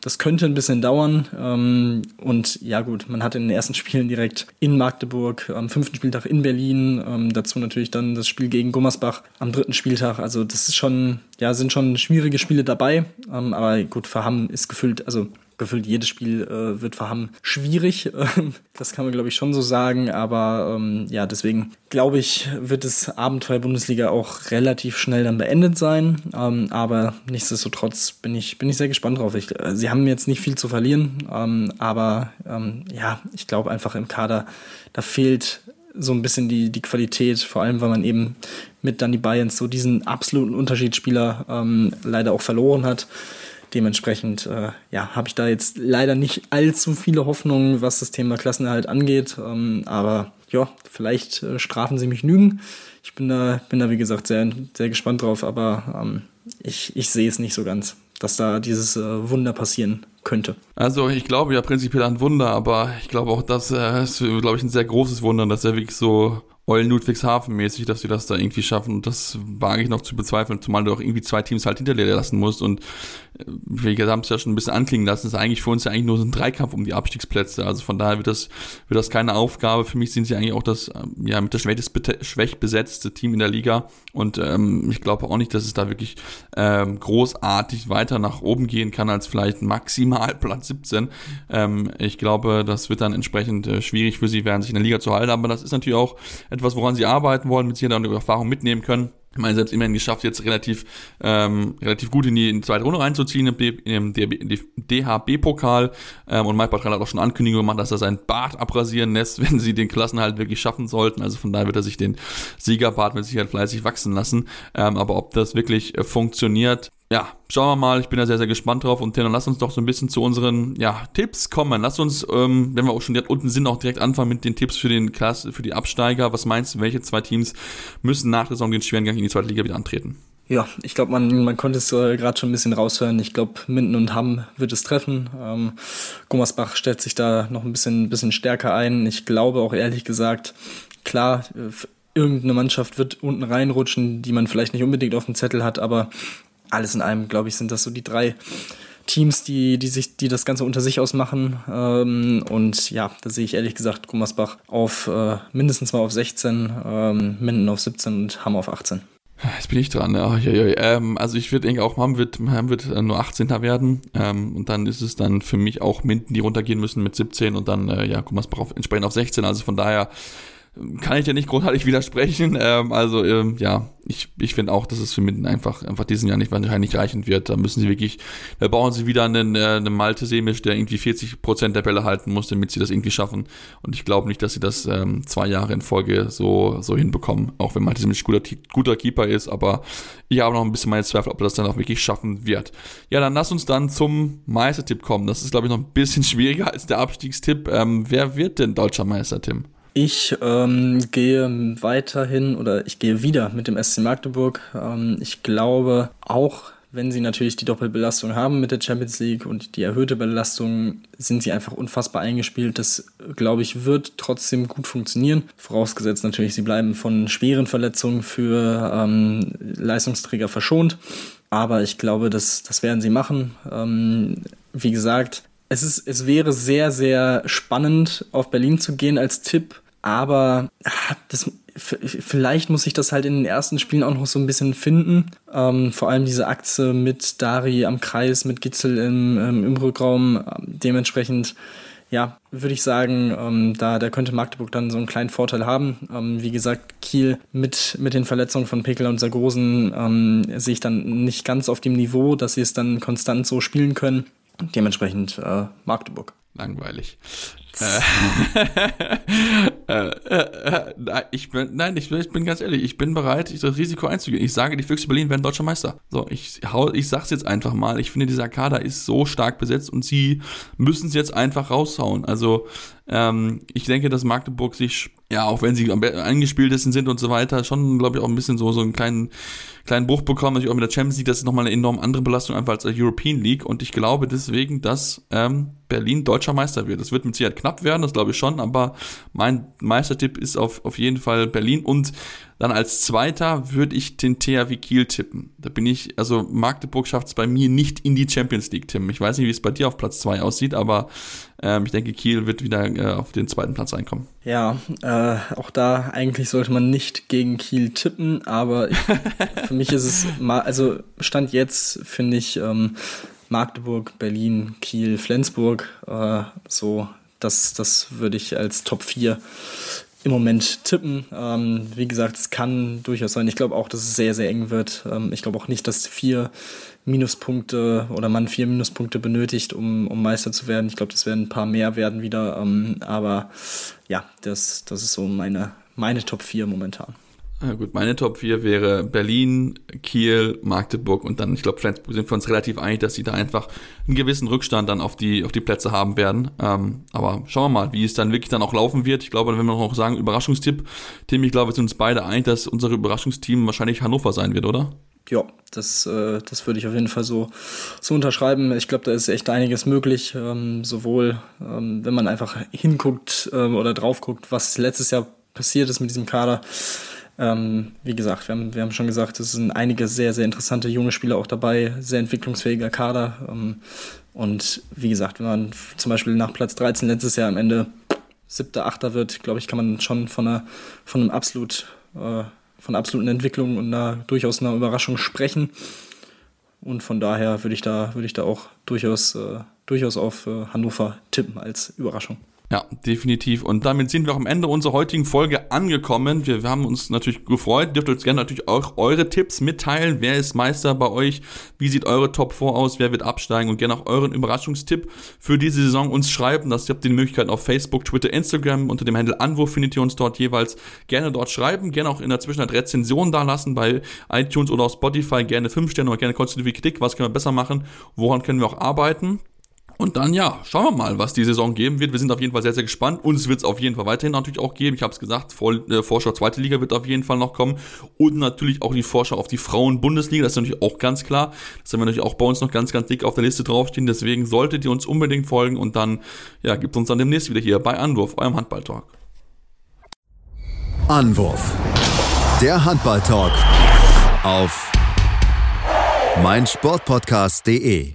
Das könnte ein bisschen dauern. Ähm, und ja gut, man hat in den ersten Spielen direkt in Magdeburg, am fünften Spieltag in Berlin, ähm, dazu natürlich dann das Spiel gegen Gummersbach am dritten Spieltag. Also das ist schon, ja, sind schon schwierige Spiele dabei. Ähm, aber gut, für Hamm ist gefüllt, also gefühlt jedes Spiel äh, wird für Hamm schwierig. das kann man, glaube ich, schon so sagen. Aber ähm, ja, deswegen glaube ich, wird das Abenteuer Bundesliga auch relativ schnell dann beendet sein. Ähm, aber nichtsdestotrotz bin ich, bin ich sehr gespannt drauf. Ich, äh, sie haben jetzt nicht viel zu verlieren. Ähm, aber ähm, ja, ich glaube einfach im Kader, da fehlt so ein bisschen die, die Qualität, vor allem weil man eben mit Danny Bayens so diesen absoluten Unterschiedsspieler ähm, leider auch verloren hat. Dementsprechend äh, ja, habe ich da jetzt leider nicht allzu viele Hoffnungen, was das Thema Klassenerhalt angeht. Ähm, aber ja, vielleicht äh, strafen sie mich Lügen. Ich bin da, bin da wie gesagt sehr, sehr gespannt drauf, aber ähm, ich, ich sehe es nicht so ganz, dass da dieses äh, Wunder passieren könnte. Also ich glaube ja prinzipiell an Wunder, aber ich glaube auch, dass äh, glaube ich, ein sehr großes Wunder, dass er wirklich so Eulen Ludwigshafen mäßig, dass sie das da irgendwie schaffen. Und das wage ich noch zu bezweifeln, zumal du auch irgendwie zwei Teams halt hinter dir lassen musst. Und äh, wir haben es ja schon ein bisschen anklingen lassen, ist eigentlich für uns ja eigentlich nur so ein Dreikampf um die Abstiegsplätze. Also von daher wird das, wird das keine Aufgabe. Für mich sind sie eigentlich auch das, ähm, ja, mit der schwächst besetzte Team in der Liga. Und ähm, ich glaube auch nicht, dass es da wirklich ähm, großartig weiter nach oben gehen kann als vielleicht maximal Platz 17. Ähm, ich glaube, das wird dann entsprechend äh, schwierig für sie werden, sich in der Liga zu halten. Aber das ist natürlich auch etwas, woran sie arbeiten wollen, mit Sicherheit auch Erfahrung mitnehmen können. Ich meine, selbst immerhin geschafft, jetzt relativ, ähm, relativ gut in die, in die zweite Runde reinzuziehen im, DHB-Pokal. Ähm, und Mike Bartrell hat auch schon Ankündigungen gemacht, dass er sein Bart abrasieren lässt, wenn sie den Klassenhalt wirklich schaffen sollten. Also von daher wird er sich den Siegerbart mit Sicherheit fleißig wachsen lassen. Ähm, aber ob das wirklich äh, funktioniert, ja, schauen wir mal. Ich bin da sehr, sehr gespannt drauf. Und dann lass uns doch so ein bisschen zu unseren ja, Tipps kommen. Lass uns, ähm, wenn wir auch schon direkt unten sind, auch direkt anfangen mit den Tipps für den Klasse, für die Absteiger. Was meinst du, welche zwei Teams müssen nach der Saison den schweren Gang in die zweite Liga wieder antreten? Ja, ich glaube, man, man konnte es äh, gerade schon ein bisschen raushören. Ich glaube, Minden und Hamm wird es treffen. Ähm, Gummersbach stellt sich da noch ein bisschen, bisschen stärker ein. Ich glaube auch ehrlich gesagt, klar, äh, irgendeine Mannschaft wird unten reinrutschen, die man vielleicht nicht unbedingt auf dem Zettel hat, aber alles in allem, glaube ich, sind das so die drei Teams, die, die sich, die das Ganze unter sich ausmachen. Ähm, und ja, da sehe ich ehrlich gesagt Gummersbach auf äh, mindestens mal auf 16, ähm, Minden auf 17 und Hamm auf 18. Jetzt bin ich dran. Ja, ja, ja. Ähm, also ich würde denke auch, Mam wird, Mam wird äh, nur 18. werden. Ähm, und dann ist es dann für mich auch Minden, die runtergehen müssen mit 17 und dann, äh, ja, guck mal, entsprechend auf 16. Also von daher kann ich ja nicht großartig widersprechen. Ähm, also ähm, ja, ich, ich finde auch, dass es für Minden einfach, einfach diesen Jahr nicht wahrscheinlich reichen wird. Da müssen sie wirklich, da brauchen sie wieder einen, äh, einen Malte Semisch, der irgendwie 40 Prozent der Bälle halten muss, damit sie das irgendwie schaffen. Und ich glaube nicht, dass sie das ähm, zwei Jahre in Folge so, so hinbekommen, auch wenn Malte Semisch guter, guter Keeper ist. Aber ich habe noch ein bisschen meine Zweifel, ob er das dann auch wirklich schaffen wird. Ja, dann lass uns dann zum Meistertipp kommen. Das ist, glaube ich, noch ein bisschen schwieriger als der Abstiegstipp. Ähm, wer wird denn deutscher Meister, Tim? Ich ähm, gehe weiterhin oder ich gehe wieder mit dem SC Magdeburg. Ähm, ich glaube auch, wenn sie natürlich die Doppelbelastung haben mit der Champions League und die erhöhte Belastung, sind sie einfach unfassbar eingespielt. Das, glaube ich, wird trotzdem gut funktionieren. Vorausgesetzt natürlich, sie bleiben von schweren Verletzungen für ähm, Leistungsträger verschont. Aber ich glaube, das, das werden sie machen. Ähm, wie gesagt, es, ist, es wäre sehr, sehr spannend, auf Berlin zu gehen als Tipp, aber ah, das, vielleicht muss ich das halt in den ersten Spielen auch noch so ein bisschen finden. Ähm, vor allem diese Achse mit Dari am Kreis, mit Gitzel im, ähm, im Rückraum. Dementsprechend, ja, würde ich sagen, ähm, da, da könnte Magdeburg dann so einen kleinen Vorteil haben. Ähm, wie gesagt, Kiel mit, mit den Verletzungen von Pekel und Sargosen ähm, sehe ich dann nicht ganz auf dem Niveau, dass sie es dann konstant so spielen können. Dementsprechend äh, Magdeburg. Langweilig. äh, äh, äh, ich bin, nein, ich, ich, bin ganz ehrlich, ich bin bereit, das Risiko einzugehen. Ich sage, die Füchse Berlin werden deutscher Meister. So, ich, hau, ich sag's jetzt einfach mal. Ich finde, dieser Kader ist so stark besetzt und sie müssen es jetzt einfach raushauen. Also, ähm, ich denke, dass Magdeburg sich, ja, auch wenn sie eingespieltesten sind und so weiter, schon, glaube ich, auch ein bisschen so, so einen kleinen, kleinen Bruch bekommen. Natürlich auch mit der Champions League, das ist nochmal eine enorm andere Belastung einfach als der European League. Und ich glaube deswegen, dass ähm, Berlin deutscher Meister wird. Das wird mit Sicherheit knapp werden, das glaube ich schon, aber mein Meistertipp ist auf, auf jeden Fall Berlin und dann als zweiter würde ich den THW Kiel tippen. Da bin ich, also Magdeburg schafft es bei mir nicht in die Champions League, Tim. Ich weiß nicht, wie es bei dir auf Platz zwei aussieht, aber ähm, ich denke, Kiel wird wieder äh, auf den zweiten Platz reinkommen. Ja, äh, auch da eigentlich sollte man nicht gegen Kiel tippen, aber ich, für mich ist es mal, also Stand jetzt finde ich ähm, Magdeburg, Berlin, Kiel, Flensburg äh, so das, das würde ich als Top 4 im Moment tippen. Ähm, wie gesagt, es kann durchaus sein. Ich glaube auch, dass es sehr, sehr eng wird. Ähm, ich glaube auch nicht, dass vier Minuspunkte oder man vier Minuspunkte benötigt, um, um Meister zu werden. Ich glaube, das werden ein paar mehr werden wieder. Ähm, aber ja, das, das ist so meine, meine Top 4 momentan. Ja, gut, meine Top 4 wäre Berlin, Kiel, Magdeburg und dann, ich glaube, Flensburg sind wir uns relativ einig, dass sie da einfach einen gewissen Rückstand dann auf die, auf die Plätze haben werden. Ähm, aber schauen wir mal, wie es dann wirklich dann auch laufen wird. Ich glaube, wenn wir noch sagen, Überraschungstipp, Tim, ich glaube, wir sind uns beide einig, dass unser Überraschungsteam wahrscheinlich Hannover sein wird, oder? Ja, das, äh, das würde ich auf jeden Fall so, so unterschreiben. Ich glaube, da ist echt einiges möglich. Ähm, sowohl, ähm, wenn man einfach hinguckt ähm, oder drauf guckt, was letztes Jahr passiert ist mit diesem Kader ähm, wie gesagt, wir haben, wir haben schon gesagt, es sind einige sehr, sehr interessante junge Spieler auch dabei, sehr entwicklungsfähiger Kader. Ähm, und wie gesagt, wenn man zum Beispiel nach Platz 13 letztes Jahr am Ende siebter, achter wird, glaube ich, kann man schon von einer, von einem absolut, äh, von absoluten Entwicklung und einer, durchaus einer Überraschung sprechen. Und von daher würde ich da, würde ich da auch durchaus, äh, durchaus auf äh, Hannover tippen als Überraschung. Ja, definitiv. Und damit sind wir auch am Ende unserer heutigen Folge angekommen. Wir, wir haben uns natürlich gefreut. Dürft uns gerne natürlich auch eure Tipps mitteilen. Wer ist Meister bei euch? Wie sieht eure Top 4 aus? Wer wird absteigen? Und gerne auch euren Überraschungstipp für diese Saison uns schreiben. Das, ihr habt die Möglichkeit auf Facebook, Twitter, Instagram unter dem Handel Anwurf findet ihr uns dort jeweils gerne dort schreiben. Gerne auch in der Zwischenzeit Rezensionen da lassen bei iTunes oder auf Spotify. Gerne 5 Sterne oder gerne konstruktive Kritik. Was können wir besser machen? Woran können wir auch arbeiten? Und dann, ja, schauen wir mal, was die Saison geben wird. Wir sind auf jeden Fall sehr, sehr gespannt. Uns wird es auf jeden Fall weiterhin natürlich auch geben. Ich habe es gesagt, Vor äh, Vorschau zweite Liga wird auf jeden Fall noch kommen. Und natürlich auch die Vorschau auf die Frauen-Bundesliga. Das ist natürlich auch ganz klar. Das haben wir natürlich auch bei uns noch ganz, ganz dick auf der Liste draufstehen. Deswegen solltet ihr uns unbedingt folgen. Und dann, ja, gibt uns dann demnächst wieder hier bei Anwurf, eurem Handball-Talk. Anwurf. Der Handball-Talk auf meinsportpodcast.de